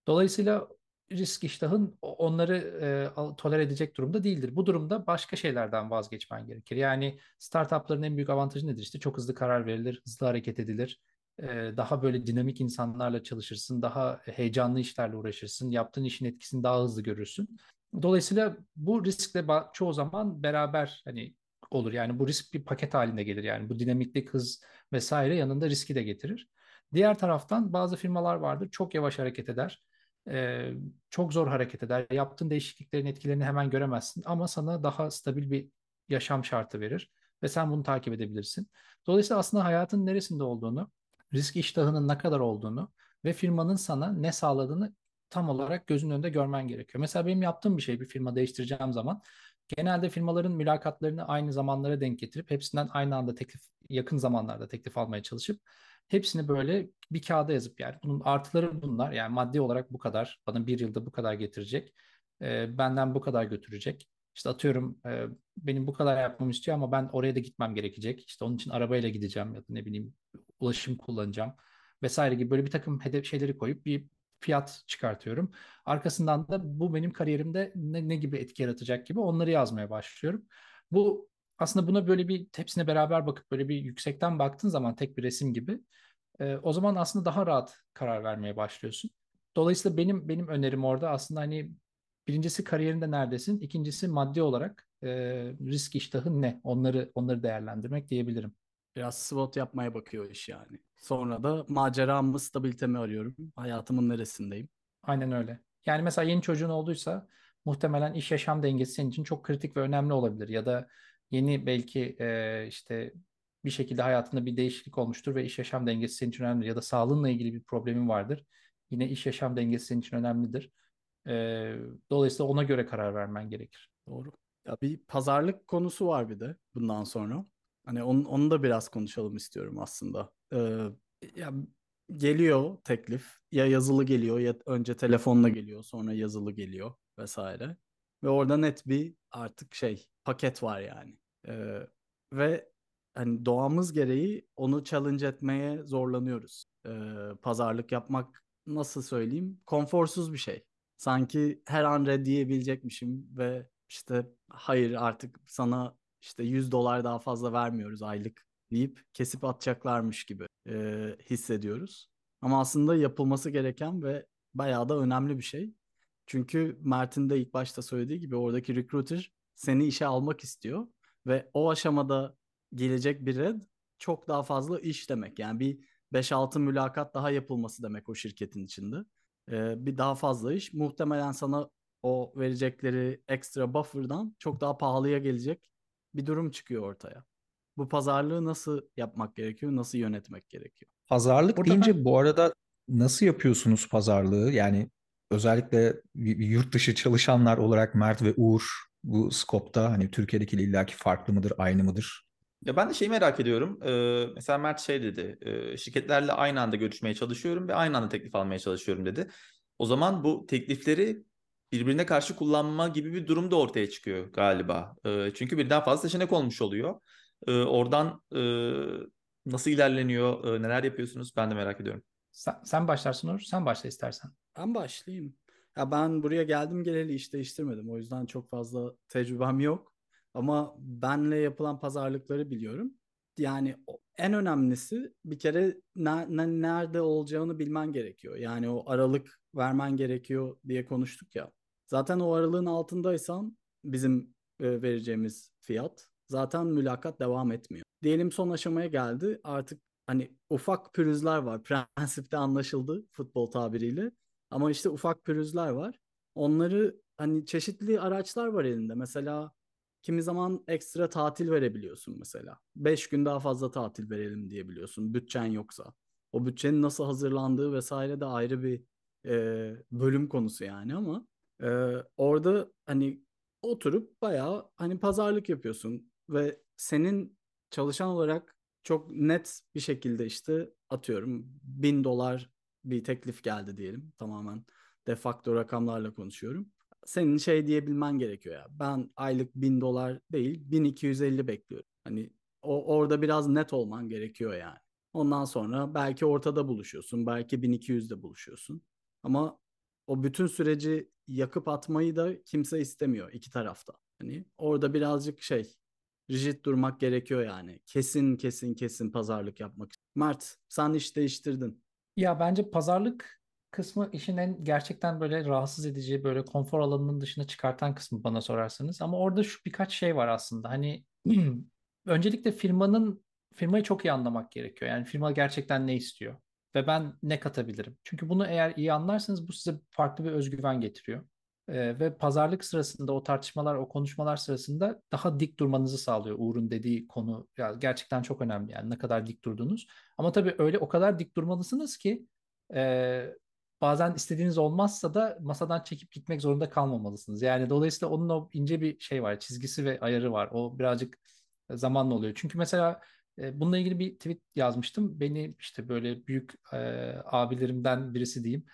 Dolayısıyla risk iştahın onları e, tolere edecek durumda değildir. Bu durumda başka şeylerden vazgeçmen gerekir. Yani startupların en büyük avantajı nedir? İşte çok hızlı karar verilir, hızlı hareket edilir. E, daha böyle dinamik insanlarla çalışırsın, daha heyecanlı işlerle uğraşırsın, yaptığın işin etkisini daha hızlı görürsün. Dolayısıyla bu riskle çoğu zaman beraber hani olur. Yani bu risk bir paket halinde gelir. Yani bu dinamiklik, hız vesaire yanında riski de getirir. Diğer taraftan bazı firmalar vardır çok yavaş hareket eder e, çok zor hareket eder. Yaptığın değişikliklerin etkilerini hemen göremezsin ama sana daha stabil bir yaşam şartı verir ve sen bunu takip edebilirsin. Dolayısıyla aslında hayatın neresinde olduğunu, risk iştahının ne kadar olduğunu ve firmanın sana ne sağladığını tam olarak gözün önünde görmen gerekiyor. Mesela benim yaptığım bir şey bir firma değiştireceğim zaman genelde firmaların mülakatlarını aynı zamanlara denk getirip hepsinden aynı anda teklif yakın zamanlarda teklif almaya çalışıp Hepsini böyle bir kağıda yazıp yani bunun artıları bunlar. Yani maddi olarak bu kadar. Bana bir yılda bu kadar getirecek. E, benden bu kadar götürecek. İşte atıyorum e, benim bu kadar yapmamı istiyor ama ben oraya da gitmem gerekecek. İşte onun için arabayla gideceğim ya da ne bileyim ulaşım kullanacağım vesaire gibi böyle bir takım hedef şeyleri koyup bir fiyat çıkartıyorum. Arkasından da bu benim kariyerimde ne, ne gibi etki yaratacak gibi onları yazmaya başlıyorum. Bu aslında buna böyle bir hepsine beraber bakıp böyle bir yüksekten baktığın zaman tek bir resim gibi e, o zaman aslında daha rahat karar vermeye başlıyorsun. Dolayısıyla benim benim önerim orada aslında hani birincisi kariyerinde neredesin, ikincisi maddi olarak e, risk iştahın ne? Onları onları değerlendirmek diyebilirim. Biraz SWOT yapmaya bakıyor iş yani. Sonra da macera mı, stabilite mi arıyorum? Hayatımın neresindeyim? Aynen öyle. Yani mesela yeni çocuğun olduysa muhtemelen iş yaşam dengesi senin için çok kritik ve önemli olabilir. Ya da yeni belki e, işte bir şekilde hayatında bir değişiklik olmuştur ve iş yaşam dengesi senin için önemlidir. Ya da sağlığınla ilgili bir problemin vardır. Yine iş yaşam dengesi senin için önemlidir. E, dolayısıyla ona göre karar vermen gerekir. Doğru. Ya bir pazarlık konusu var bir de bundan sonra. Hani onu, onu da biraz konuşalım istiyorum aslında. Ee, ya geliyor teklif. Ya yazılı geliyor ya önce telefonla geliyor sonra yazılı geliyor vesaire. Ve orada net bir artık şey paket var yani. Ee, ve hani doğamız gereği onu challenge etmeye zorlanıyoruz. Ee, pazarlık yapmak nasıl söyleyeyim konforsuz bir şey. Sanki her an reddiyebilecekmişim ve işte hayır artık sana işte 100 dolar daha fazla vermiyoruz aylık deyip kesip atacaklarmış gibi e, hissediyoruz. Ama aslında yapılması gereken ve bayağı da önemli bir şey. Çünkü Mert'in de ilk başta söylediği gibi oradaki recruiter seni işe almak istiyor ve o aşamada gelecek bir red çok daha fazla iş demek. Yani bir 5-6 mülakat daha yapılması demek o şirketin içinde. Ee, bir daha fazla iş. Muhtemelen sana o verecekleri ekstra buffer'dan çok daha pahalıya gelecek bir durum çıkıyor ortaya. Bu pazarlığı nasıl yapmak gerekiyor, nasıl yönetmek gerekiyor? Pazarlık Burada deyince ben... bu arada nasıl yapıyorsunuz pazarlığı? Yani özellikle yurt dışı çalışanlar olarak Mert ve Uğur bu skopta hani Türkiye'deki illaki farklı mıdır, aynı mıdır? Ya ben de şeyi merak ediyorum. Ee, mesela Mert şey dedi, e, şirketlerle aynı anda görüşmeye çalışıyorum ve aynı anda teklif almaya çalışıyorum dedi. O zaman bu teklifleri birbirine karşı kullanma gibi bir durum da ortaya çıkıyor galiba. E, çünkü birden fazla seçenek olmuş oluyor. E, oradan e, nasıl ilerleniyor, e, neler yapıyorsunuz ben de merak ediyorum. Sen, sen başlarsın Uğur, sen başla istersen. Ben başlayayım. Ya ben buraya geldim geleli iş değiştirmedim. O yüzden çok fazla tecrübem yok. Ama benle yapılan pazarlıkları biliyorum. Yani en önemlisi bir kere ne, ne, nerede olacağını bilmen gerekiyor. Yani o aralık vermen gerekiyor diye konuştuk ya. Zaten o aralığın altındaysan bizim e, vereceğimiz fiyat zaten mülakat devam etmiyor. Diyelim son aşamaya geldi. Artık hani ufak pürüzler var. Prensipte anlaşıldı futbol tabiriyle. Ama işte ufak pürüzler var. Onları hani çeşitli araçlar var elinde. Mesela kimi zaman ekstra tatil verebiliyorsun mesela. Beş gün daha fazla tatil verelim diyebiliyorsun bütçen yoksa. O bütçenin nasıl hazırlandığı vesaire de ayrı bir e, bölüm konusu yani ama ee, orada hani oturup bayağı hani pazarlık yapıyorsun ve senin çalışan olarak çok net bir şekilde işte atıyorum bin dolar bir teklif geldi diyelim tamamen de facto rakamlarla konuşuyorum. Senin şey diyebilmen gerekiyor ya ben aylık bin dolar değil 1250 bekliyorum. Hani o orada biraz net olman gerekiyor yani. Ondan sonra belki ortada buluşuyorsun belki 1200'de buluşuyorsun. Ama o bütün süreci yakıp atmayı da kimse istemiyor iki tarafta. Hani orada birazcık şey rigid durmak gerekiyor yani. Kesin kesin kesin pazarlık yapmak. Mert sen iş değiştirdin. Ya bence pazarlık kısmı işin en gerçekten böyle rahatsız edici, böyle konfor alanının dışına çıkartan kısmı bana sorarsanız. Ama orada şu birkaç şey var aslında. Hani öncelikle firmanın firmayı çok iyi anlamak gerekiyor. Yani firma gerçekten ne istiyor? ve ben ne katabilirim? Çünkü bunu eğer iyi anlarsanız bu size farklı bir özgüven getiriyor. Ee, ve pazarlık sırasında o tartışmalar, o konuşmalar sırasında daha dik durmanızı sağlıyor. Uğur'un dediği konu ya gerçekten çok önemli yani ne kadar dik durduğunuz. Ama tabii öyle o kadar dik durmalısınız ki e, bazen istediğiniz olmazsa da masadan çekip gitmek zorunda kalmamalısınız. Yani dolayısıyla onun o ince bir şey var, çizgisi ve ayarı var. O birazcık zamanla oluyor. Çünkü mesela e, bununla ilgili bir tweet yazmıştım. Beni işte böyle büyük e, abilerimden birisi diyeyim.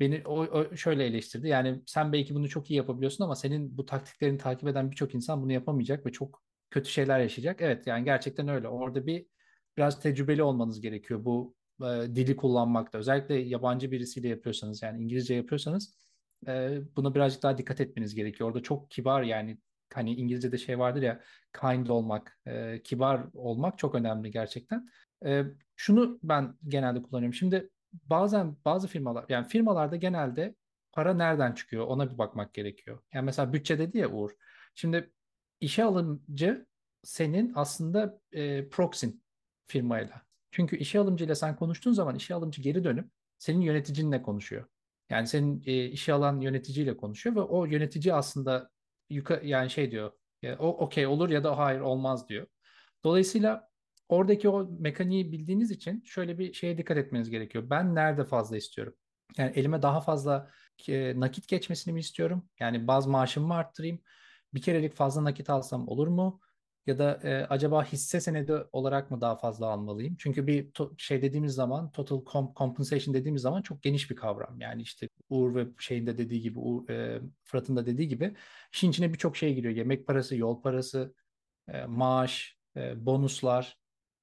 Beni o, o şöyle eleştirdi. Yani sen belki bunu çok iyi yapabiliyorsun ama senin bu taktiklerini takip eden birçok insan bunu yapamayacak ve çok kötü şeyler yaşayacak. Evet yani gerçekten öyle. Orada bir biraz tecrübeli olmanız gerekiyor bu dili kullanmakta. Özellikle yabancı birisiyle yapıyorsanız yani İngilizce yapıyorsanız buna birazcık daha dikkat etmeniz gerekiyor. Orada çok kibar yani hani İngilizce'de şey vardır ya kind olmak, kibar olmak çok önemli gerçekten. şunu ben genelde kullanıyorum. Şimdi bazen bazı firmalar yani firmalarda genelde para nereden çıkıyor ona bir bakmak gerekiyor. Yani mesela bütçe dedi ya Uğur. Şimdi işe alımcı senin aslında e, proxin firmayla. Çünkü işe alımcıyla sen konuştuğun zaman işe alımcı geri dönüp senin yöneticinle konuşuyor. Yani senin e, işe alan yöneticiyle konuşuyor ve o yönetici aslında yuka, yani şey diyor. Ya, o okey olur ya da hayır olmaz diyor. Dolayısıyla oradaki o mekaniği bildiğiniz için şöyle bir şeye dikkat etmeniz gerekiyor. Ben nerede fazla istiyorum? Yani elime daha fazla e, nakit geçmesini mi istiyorum? Yani baz maaşımı mı arttırayım? Bir kerelik fazla nakit alsam olur mu? Ya da e, acaba hisse senedi olarak mı daha fazla almalıyım? Çünkü bir şey dediğimiz zaman total comp compensation dediğimiz zaman çok geniş bir kavram. Yani işte Uğur ve şeyinde dediği gibi Uğur, e, Fırat'ın da dediği gibi işin içine birçok şey giriyor. Yemek parası, yol parası, e, maaş, e, bonuslar,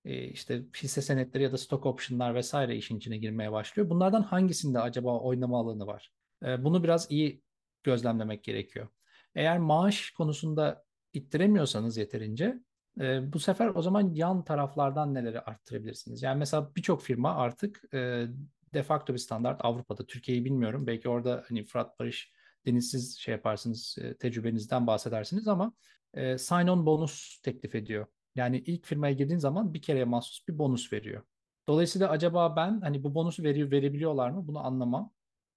işte hisse senetleri ya da stock optionlar vesaire işin içine girmeye başlıyor. Bunlardan hangisinde acaba oynama alanı var? E, bunu biraz iyi gözlemlemek gerekiyor. Eğer maaş konusunda ittiremiyorsanız yeterince e, bu sefer o zaman yan taraflardan neleri arttırabilirsiniz? Yani mesela birçok firma artık e, de facto bir standart Avrupa'da. Türkiye'yi bilmiyorum. Belki orada hani Fırat Barış Deniz siz şey yaparsınız, e, tecrübenizden bahsedersiniz ama e, sign-on bonus teklif ediyor. Yani ilk firmaya girdiğin zaman bir kereye mahsus bir bonus veriyor. Dolayısıyla acaba ben hani bu bonusu veriyor, verebiliyorlar mı? Bunu anlamam.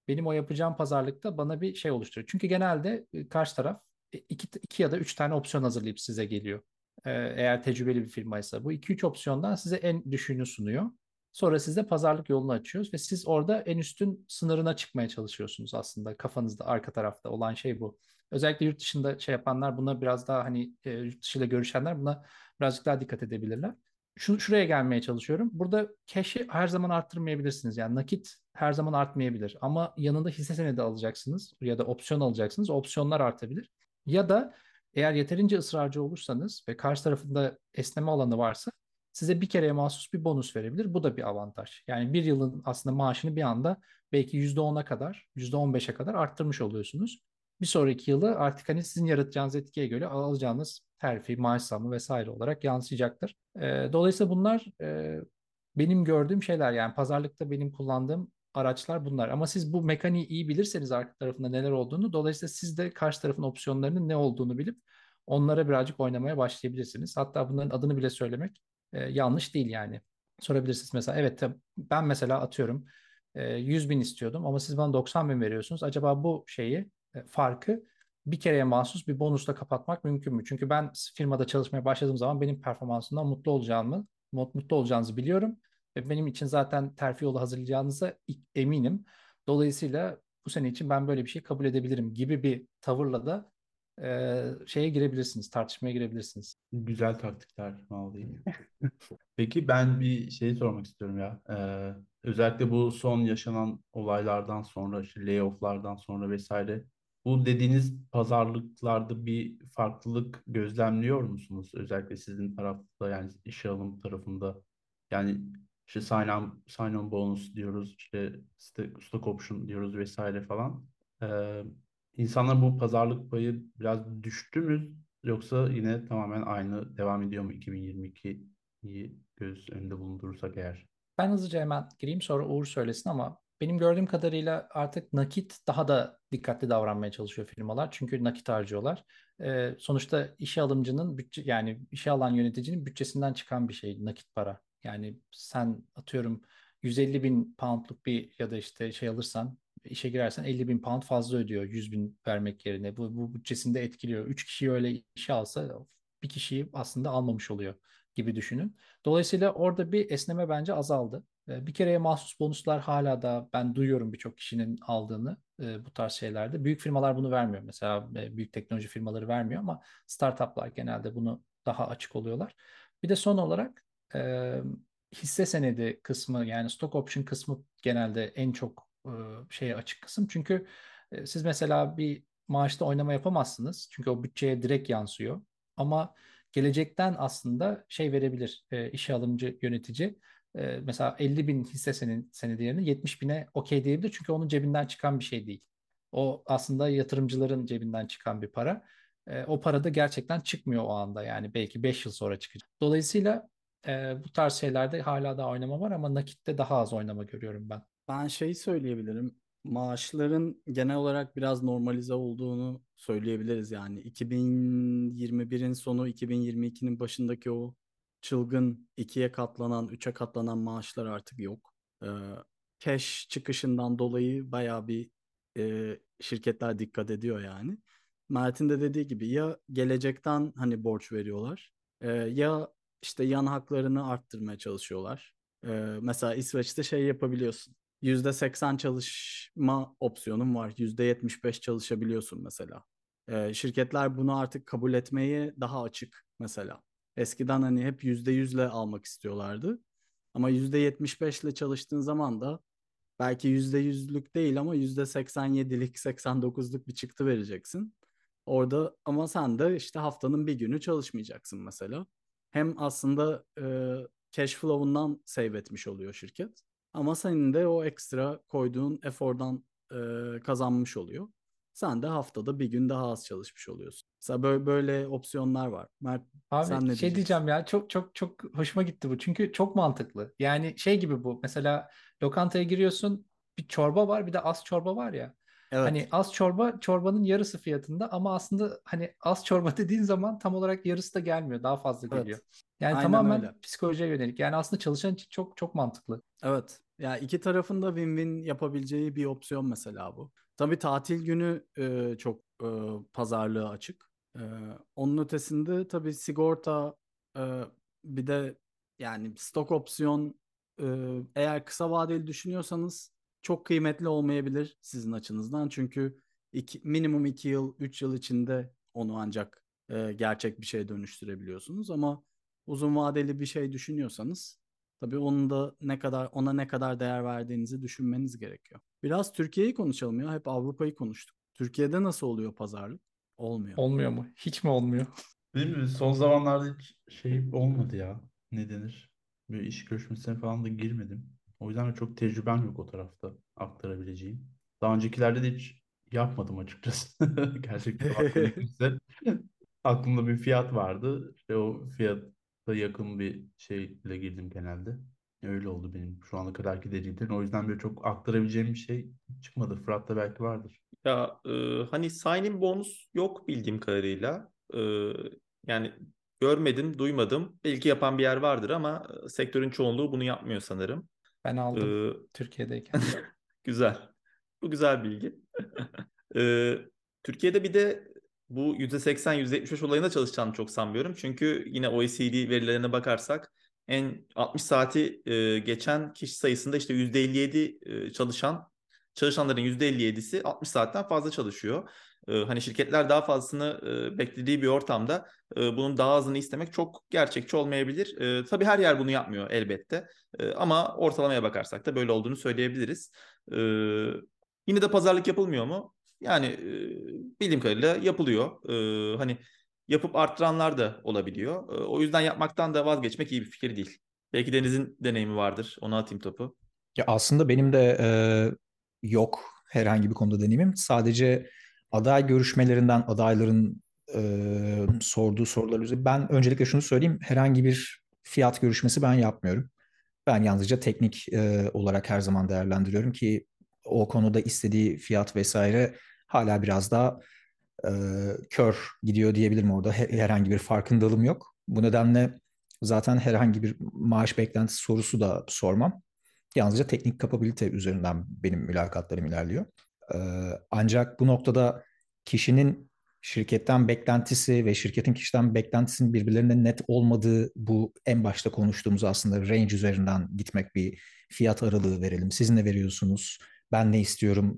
Benim o yapacağım pazarlıkta bana bir şey oluşturuyor. Çünkü genelde e, karşı taraf e, iki, iki ya da üç tane opsiyon hazırlayıp size geliyor. Ee, eğer tecrübeli bir firmaysa. Bu iki üç opsiyondan size en düşüğünü sunuyor. Sonra size pazarlık yolunu açıyoruz ve siz orada en üstün sınırına çıkmaya çalışıyorsunuz aslında. Kafanızda arka tarafta olan şey bu. Özellikle yurt dışında şey yapanlar buna biraz daha hani e, yurt dışıyla görüşenler buna birazcık daha dikkat edebilirler. Şu, şuraya gelmeye çalışıyorum. Burada cash'i her zaman arttırmayabilirsiniz. Yani nakit her zaman artmayabilir. Ama yanında hisse senedi alacaksınız ya da opsiyon alacaksınız. Opsiyonlar artabilir. Ya da eğer yeterince ısrarcı olursanız ve karşı tarafında esneme alanı varsa size bir kereye mahsus bir bonus verebilir. Bu da bir avantaj. Yani bir yılın aslında maaşını bir anda belki %10'a kadar, %15'e kadar arttırmış oluyorsunuz. Bir sonraki yılı artık hani sizin yaratacağınız etkiye göre alacağınız terfi, maaş zammı vesaire olarak yansıyacaktır. Dolayısıyla bunlar benim gördüğüm şeyler yani pazarlıkta benim kullandığım araçlar bunlar. Ama siz bu mekaniği iyi bilirseniz arka tarafında neler olduğunu dolayısıyla siz de karşı tarafın opsiyonlarının ne olduğunu bilip onlara birazcık oynamaya başlayabilirsiniz. Hatta bunların adını bile söylemek e, yanlış değil yani. Sorabilirsiniz mesela evet ben mesela atıyorum e, 100 bin istiyordum ama siz bana 90 bin veriyorsunuz. Acaba bu şeyi e, farkı bir kereye mahsus bir bonusla kapatmak mümkün mü? Çünkü ben firmada çalışmaya başladığım zaman benim performansımdan mutlu olacağımı, mutlu olacağınızı biliyorum. Ve benim için zaten terfi yolu hazırlayacağınıza eminim. Dolayısıyla bu sene için ben böyle bir şey kabul edebilirim gibi bir tavırla da e, şeye girebilirsiniz, tartışmaya girebilirsiniz. Güzel taktikler vallahi. Peki ben bir şey sormak istiyorum ya. Ee, özellikle bu son yaşanan olaylardan sonra, işte layoff'lardan sonra vesaire bu dediğiniz pazarlıklarda bir farklılık gözlemliyor musunuz? Özellikle sizin tarafta yani işe alım tarafında. Yani işte sign on, sign on bonus diyoruz, işte stock option diyoruz vesaire falan. Ee, insanlar bu pazarlık payı biraz düştü mü? Yoksa yine tamamen aynı devam ediyor mu 2022'yi göz önünde bulundurursak eğer? Ben hızlıca hemen gireyim sonra Uğur söylesin ama benim gördüğüm kadarıyla artık nakit daha da dikkatli davranmaya çalışıyor firmalar. Çünkü nakit harcıyorlar. Ee, sonuçta işe alımcının bütçe yani işe alan yöneticinin bütçesinden çıkan bir şey nakit para. Yani sen atıyorum 150 bin poundluk bir ya da işte şey alırsan işe girersen 50 bin pound fazla ödüyor 100 bin vermek yerine. Bu, bu bütçesinde etkiliyor. 3 kişiyi öyle işe alsa bir kişiyi aslında almamış oluyor gibi düşünün. Dolayısıyla orada bir esneme bence azaldı. Bir kereye mahsus bonuslar hala da ben duyuyorum birçok kişinin aldığını bu tarz şeylerde. Büyük firmalar bunu vermiyor. Mesela büyük teknoloji firmaları vermiyor ama startuplar genelde bunu daha açık oluyorlar. Bir de son olarak hisse senedi kısmı yani stock option kısmı genelde en çok şeye açık kısım. Çünkü siz mesela bir maaşta oynama yapamazsınız. Çünkü o bütçeye direkt yansıyor. Ama gelecekten aslında şey verebilir işe alımcı yönetici e, mesela 50 bin hisse senin senedi yerine 70 bine okey diyebilir. Çünkü onun cebinden çıkan bir şey değil. O aslında yatırımcıların cebinden çıkan bir para. E, o para da gerçekten çıkmıyor o anda yani belki 5 yıl sonra çıkacak. Dolayısıyla e, bu tarz şeylerde hala daha oynama var ama nakitte daha az oynama görüyorum ben. Ben şeyi söyleyebilirim. Maaşların genel olarak biraz normalize olduğunu söyleyebiliriz yani. 2021'in sonu 2022'nin başındaki o çılgın ikiye katlanan, üçe katlanan maaşlar artık yok. Ee, cash çıkışından dolayı bayağı bir e, şirketler dikkat ediyor yani. Mert'in de dediği gibi ya gelecekten hani borç veriyorlar e, ya işte yan haklarını arttırmaya çalışıyorlar. E, mesela İsveç'te şey yapabiliyorsun. %80 çalışma opsiyonun var. %75 çalışabiliyorsun mesela. E, şirketler bunu artık kabul etmeye daha açık mesela. Eskiden hani hep %100 ile almak istiyorlardı. Ama %75 ile çalıştığın zaman da belki %100'lük değil ama %87'lik, 89'luk bir çıktı vereceksin. Orada ama sen de işte haftanın bir günü çalışmayacaksın mesela. Hem aslında e, cash flow'undan save etmiş oluyor şirket. Ama senin de o ekstra koyduğun efordan e, kazanmış oluyor. Sen de haftada bir gün daha az çalışmış oluyorsun. Mesela böyle, böyle opsiyonlar var. Mert Abi sen ne şey diyeceksin? diyeceğim ya çok çok çok hoşuma gitti bu. Çünkü çok mantıklı. Yani şey gibi bu. Mesela lokantaya giriyorsun bir çorba var bir de az çorba var ya. Evet. Hani az çorba çorbanın yarısı fiyatında ama aslında hani az çorba dediğin zaman tam olarak yarısı da gelmiyor. Daha fazla Evet. geliyor. Yani Aynen tamamen öyle. psikolojiye yönelik. Yani aslında çalışan için çok çok mantıklı. Evet. Ya iki tarafın da win-win yapabileceği bir opsiyon mesela bu. Tabii tatil günü e, çok e, pazarlığı açık. E, onun ötesinde tabii sigorta e, bir de yani stok opsiyon e, eğer kısa vadeli düşünüyorsanız çok kıymetli olmayabilir sizin açınızdan. Çünkü iki, minimum 2 yıl, 3 yıl içinde onu ancak e, gerçek bir şeye dönüştürebiliyorsunuz. Ama uzun vadeli bir şey düşünüyorsanız Tabii onun da ne kadar ona ne kadar değer verdiğinizi düşünmeniz gerekiyor. Biraz Türkiye'yi konuşalım ya. Hep Avrupa'yı konuştuk. Türkiye'de nasıl oluyor pazarlık? Olmuyor. Olmuyor mu? Hiç mi olmuyor? Değil mi? Son zamanlarda hiç şey olmadı ya. Ne denir? Böyle iş görüşmesine falan da girmedim. O yüzden de çok tecrübem yok o tarafta aktarabileceğim. Daha öncekilerde de hiç yapmadım açıkçası. Gerçekten. Aklımda bir fiyat vardı. İşte o fiyata yakın bir şeyle girdim genelde. Öyle oldu benim şu ana kadarki deneyimlerim. O yüzden böyle çok aktarabileceğim bir şey çıkmadı. Fırat'ta belki vardır. Ya e, hani sign-in bonus yok bildiğim kadarıyla. E, yani görmedim, duymadım. Belki yapan bir yer vardır ama e, sektörün çoğunluğu bunu yapmıyor sanırım. Ben aldım E, Türkiye'deyken. güzel. Bu güzel bilgi. E, Türkiye'de bir de bu %80, %75 olayında çalışacağını çok sanmıyorum. Çünkü yine OECD verilerine bakarsak en 60 saati e, geçen kişi sayısında işte %57 e, çalışan çalışanların %57'si 60 saatten fazla çalışıyor. E, hani şirketler daha fazlasını e, beklediği bir ortamda e, bunun daha azını istemek çok gerçekçi olmayabilir. E, tabii her yer bunu yapmıyor elbette. E, ama ortalamaya bakarsak da böyle olduğunu söyleyebiliriz. E, yine de pazarlık yapılmıyor mu? Yani e, bildiğim kadarıyla yapılıyor. E, hani yapıp arttıranlar da olabiliyor. E, o yüzden yapmaktan da vazgeçmek iyi bir fikir değil. Belki Deniz'in deneyimi vardır. Ona atayım topu. Ya aslında benim de e, yok herhangi bir konuda deneyimim. Sadece aday görüşmelerinden adayların e, sorduğu sorular üzerine ben öncelikle şunu söyleyeyim. Herhangi bir fiyat görüşmesi ben yapmıyorum. Ben yalnızca teknik e, olarak her zaman değerlendiriyorum ki o konuda istediği fiyat vesaire hala biraz daha e, kör gidiyor diyebilirim orada. Her- herhangi bir farkındalığım yok. Bu nedenle zaten herhangi bir maaş beklentisi sorusu da sormam. Yalnızca teknik kapabilite üzerinden benim mülakatlarım ilerliyor. Ee, ancak bu noktada kişinin şirketten beklentisi ve şirketin kişiden beklentisinin birbirlerine net olmadığı bu en başta konuştuğumuz aslında range üzerinden gitmek bir fiyat aralığı verelim. Siz ne veriyorsunuz? Ben ne istiyorum?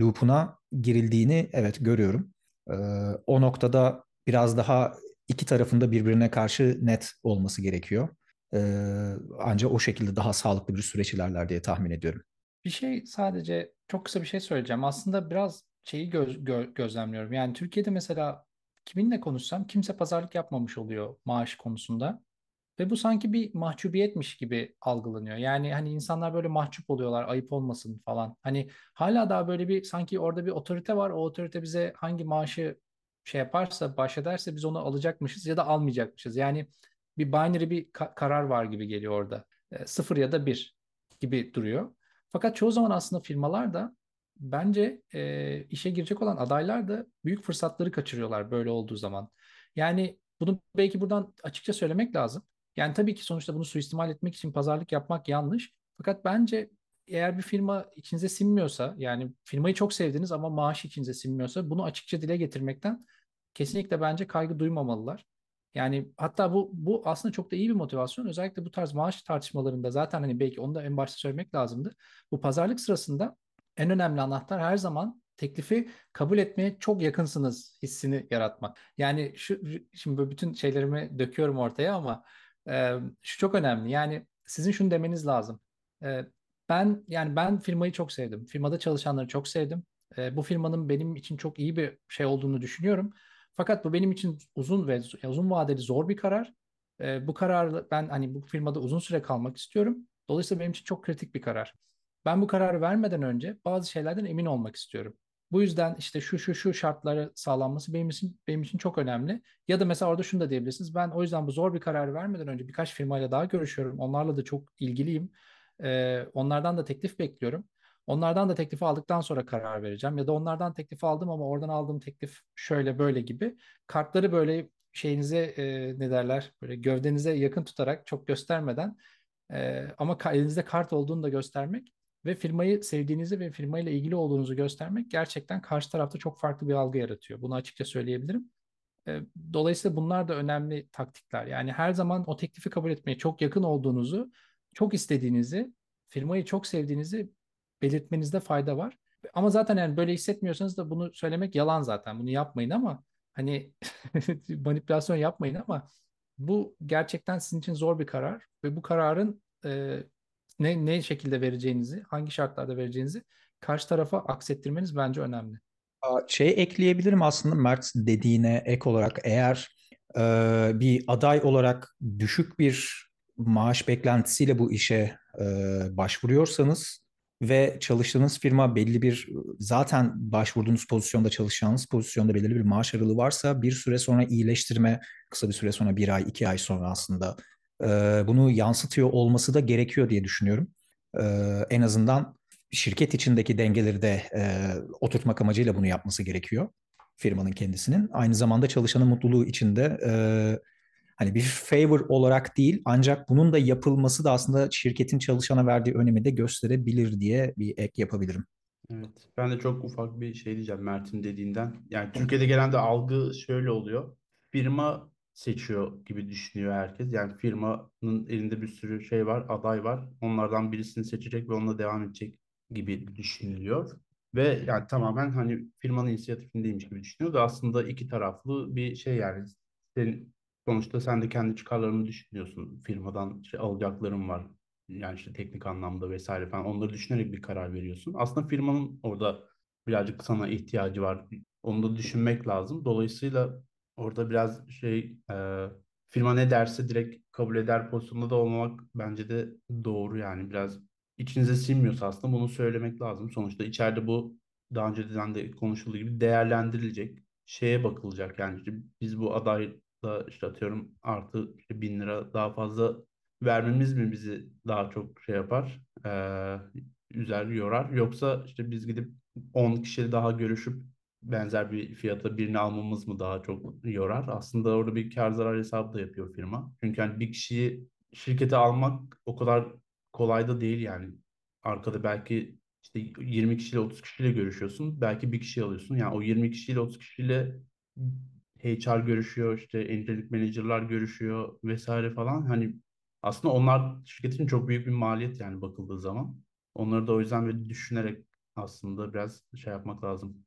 Loop'una girildiğini evet görüyorum. O noktada biraz daha iki tarafında birbirine karşı net olması gerekiyor. Ancak o şekilde daha sağlıklı bir süreç ilerler diye tahmin ediyorum. Bir şey sadece çok kısa bir şey söyleyeceğim. Aslında biraz şeyi göz, gö- gözlemliyorum. Yani Türkiye'de mesela kiminle konuşsam kimse pazarlık yapmamış oluyor maaş konusunda. Ve bu sanki bir mahcubiyetmiş gibi algılanıyor. Yani hani insanlar böyle mahcup oluyorlar, ayıp olmasın falan. Hani hala daha böyle bir sanki orada bir otorite var. O otorite bize hangi maaşı şey yaparsa, bahşederse biz onu alacakmışız ya da almayacakmışız. Yani bir binary bir ka- karar var gibi geliyor orada. E, sıfır ya da bir gibi duruyor. Fakat çoğu zaman aslında firmalar da bence e, işe girecek olan adaylar da büyük fırsatları kaçırıyorlar böyle olduğu zaman. Yani bunu belki buradan açıkça söylemek lazım. Yani tabii ki sonuçta bunu suistimal etmek için pazarlık yapmak yanlış. Fakat bence eğer bir firma içinize sinmiyorsa yani firmayı çok sevdiniz ama maaş içinize sinmiyorsa bunu açıkça dile getirmekten kesinlikle bence kaygı duymamalılar. Yani hatta bu bu aslında çok da iyi bir motivasyon. Özellikle bu tarz maaş tartışmalarında zaten hani belki onu da en başta söylemek lazımdı. Bu pazarlık sırasında en önemli anahtar her zaman teklifi kabul etmeye çok yakınsınız hissini yaratmak. Yani şu şimdi böyle bütün şeylerimi döküyorum ortaya ama e, şu çok önemli. Yani sizin şunu demeniz lazım. E, ben yani ben firmayı çok sevdim. Firmada çalışanları çok sevdim. E, bu firmanın benim için çok iyi bir şey olduğunu düşünüyorum. Fakat bu benim için uzun ve uzun vadeli zor bir karar. E, bu karar ben hani bu firmada uzun süre kalmak istiyorum. Dolayısıyla benim için çok kritik bir karar. Ben bu kararı vermeden önce bazı şeylerden emin olmak istiyorum. Bu yüzden işte şu şu şu şartları sağlanması benim için benim için çok önemli. Ya da mesela orada şunu da diyebilirsiniz. Ben o yüzden bu zor bir kararı vermeden önce birkaç firmayla daha görüşüyorum. Onlarla da çok ilgiliyim. Ee, onlardan da teklif bekliyorum. Onlardan da teklifi aldıktan sonra karar vereceğim. Ya da onlardan teklifi aldım ama oradan aldığım teklif şöyle böyle gibi. Kartları böyle şeyinize e, ne derler böyle gövdenize yakın tutarak çok göstermeden e, ama elinizde kart olduğunu da göstermek ve firmayı sevdiğinizi ve firmayla ilgili olduğunuzu göstermek gerçekten karşı tarafta çok farklı bir algı yaratıyor. Bunu açıkça söyleyebilirim. Dolayısıyla bunlar da önemli taktikler. Yani her zaman o teklifi kabul etmeye çok yakın olduğunuzu, çok istediğinizi, firmayı çok sevdiğinizi belirtmenizde fayda var. Ama zaten yani böyle hissetmiyorsanız da bunu söylemek yalan zaten. Bunu yapmayın ama hani manipülasyon yapmayın ama bu gerçekten sizin için zor bir karar ve bu kararın ne ne şekilde vereceğinizi, hangi şartlarda vereceğinizi karşı tarafa aksettirmeniz bence önemli. Şey ekleyebilirim aslında Mert dediğine ek olarak eğer e, bir aday olarak düşük bir maaş beklentisiyle bu işe e, başvuruyorsanız ve çalıştığınız firma belli bir zaten başvurduğunuz pozisyonda çalışacağınız pozisyonda belirli bir maaş aralığı varsa bir süre sonra iyileştirme kısa bir süre sonra bir ay iki ay sonra aslında e, bunu yansıtıyor olması da gerekiyor diye düşünüyorum. E, en azından şirket içindeki dengeleri de e, oturtmak amacıyla bunu yapması gerekiyor firmanın kendisinin. Aynı zamanda çalışanın mutluluğu içinde e, hani bir favor olarak değil ancak bunun da yapılması da aslında şirketin çalışana verdiği önemi de gösterebilir diye bir ek yapabilirim. Evet. Ben de çok ufak bir şey diyeceğim Mert'in dediğinden. Yani Türkiye'de genelde algı şöyle oluyor. Firma seçiyor gibi düşünüyor herkes. Yani firmanın elinde bir sürü şey var, aday var. Onlardan birisini seçecek ve onunla devam edecek gibi düşünülüyor. Ve yani tamamen hani firmanın inisiyatifindeymiş gibi düşünüyor da aslında iki taraflı bir şey yani. Senin, sonuçta sen de kendi çıkarlarını düşünüyorsun. Firmadan işte alacakların var. Yani işte teknik anlamda vesaire falan onları düşünerek bir karar veriyorsun. Aslında firmanın orada birazcık sana ihtiyacı var. Onu da düşünmek lazım. Dolayısıyla orada biraz şey e, firma ne derse direkt kabul eder pozisyonda da olmamak bence de doğru yani. Biraz içinize sinmiyorsa aslında bunu söylemek lazım. Sonuçta içeride bu daha önceden de konuşulduğu gibi değerlendirilecek şeye bakılacak. Yani işte biz bu adayla işte atıyorum artı işte bin lira daha fazla vermemiz mi bizi daha çok şey yapar e, üzer yorar? Yoksa işte biz gidip 10 kişiyle daha görüşüp benzer bir fiyata birini almamız mı daha çok yorar? Aslında orada bir kar zarar hesabı da yapıyor firma. Çünkü hani bir kişiyi şirkete almak o kadar kolay da değil yani. Arkada belki işte 20 kişiyle 30 kişiyle görüşüyorsun. Belki bir kişi alıyorsun. Yani o 20 kişiyle 30 kişiyle HR görüşüyor, işte engineering manager'lar görüşüyor vesaire falan. Hani aslında onlar şirketin çok büyük bir maliyet yani bakıldığı zaman. Onları da o yüzden böyle düşünerek aslında biraz şey yapmak lazım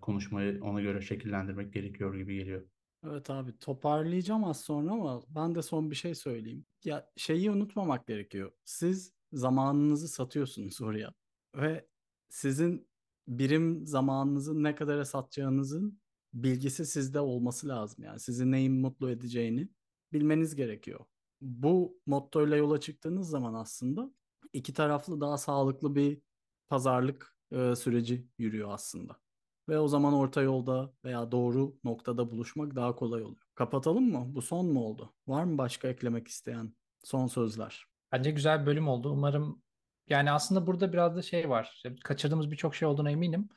konuşmayı ona göre şekillendirmek gerekiyor gibi geliyor. Evet abi toparlayacağım az sonra ama ben de son bir şey söyleyeyim. Ya şeyi unutmamak gerekiyor. Siz zamanınızı satıyorsunuz oraya ve sizin birim zamanınızı ne kadara satacağınızın bilgisi sizde olması lazım. Yani sizi neyin mutlu edeceğini bilmeniz gerekiyor. bu mottoyla yola çıktığınız zaman aslında iki taraflı daha sağlıklı bir pazarlık e, süreci yürüyor aslında. Ve o zaman orta yolda veya doğru noktada buluşmak daha kolay oluyor. Kapatalım mı? Bu son mu oldu? Var mı başka eklemek isteyen son sözler? Bence güzel bir bölüm oldu. Umarım yani aslında burada biraz da şey var. Kaçırdığımız birçok şey olduğuna eminim.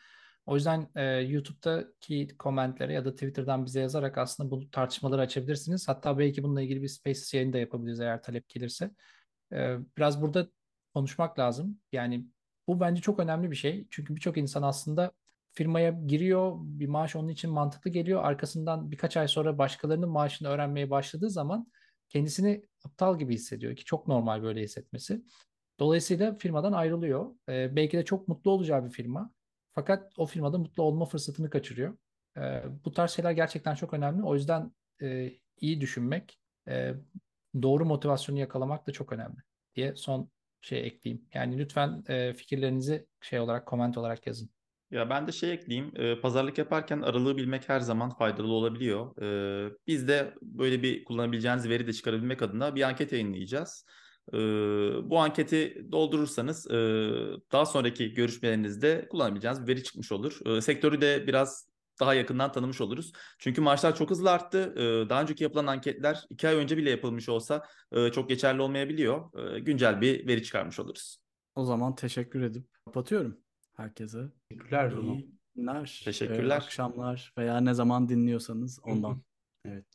O yüzden e, YouTube'daki komentlere ya da Twitter'dan bize yazarak aslında bu tartışmaları açabilirsiniz. Hatta belki bununla ilgili bir Spaces yayını da yapabiliriz eğer talep gelirse. E, biraz burada konuşmak lazım. Yani bu bence çok önemli bir şey. Çünkü birçok insan aslında firmaya giriyor, bir maaş onun için mantıklı geliyor. Arkasından birkaç ay sonra başkalarının maaşını öğrenmeye başladığı zaman kendisini aptal gibi hissediyor ki çok normal böyle hissetmesi. Dolayısıyla firmadan ayrılıyor. Ee, belki de çok mutlu olacağı bir firma. Fakat o firmada mutlu olma fırsatını kaçırıyor. Ee, bu tarz şeyler gerçekten çok önemli. O yüzden e, iyi düşünmek, e, doğru motivasyonu yakalamak da çok önemli diye son şey ekleyeyim. Yani lütfen e, fikirlerinizi şey olarak, koment olarak yazın. Ya ben de şey ekleyeyim. E, pazarlık yaparken aralığı bilmek her zaman faydalı olabiliyor. E, biz de böyle bir kullanabileceğiniz veri de çıkarabilmek adına bir anket yayınlayacağız. E, bu anketi doldurursanız e, daha sonraki görüşmelerinizde kullanabileceğiniz bir veri çıkmış olur. E, sektörü de biraz daha yakından tanımış oluruz. Çünkü maaşlar çok hızlı arttı. Daha önceki yapılan anketler iki ay önce bile yapılmış olsa çok geçerli olmayabiliyor. Güncel bir veri çıkarmış oluruz. O zaman teşekkür edip kapatıyorum herkese. Teşekkürler. İyi günler, Teşekkürler. e, akşamlar veya ne zaman dinliyorsanız ondan. Evet.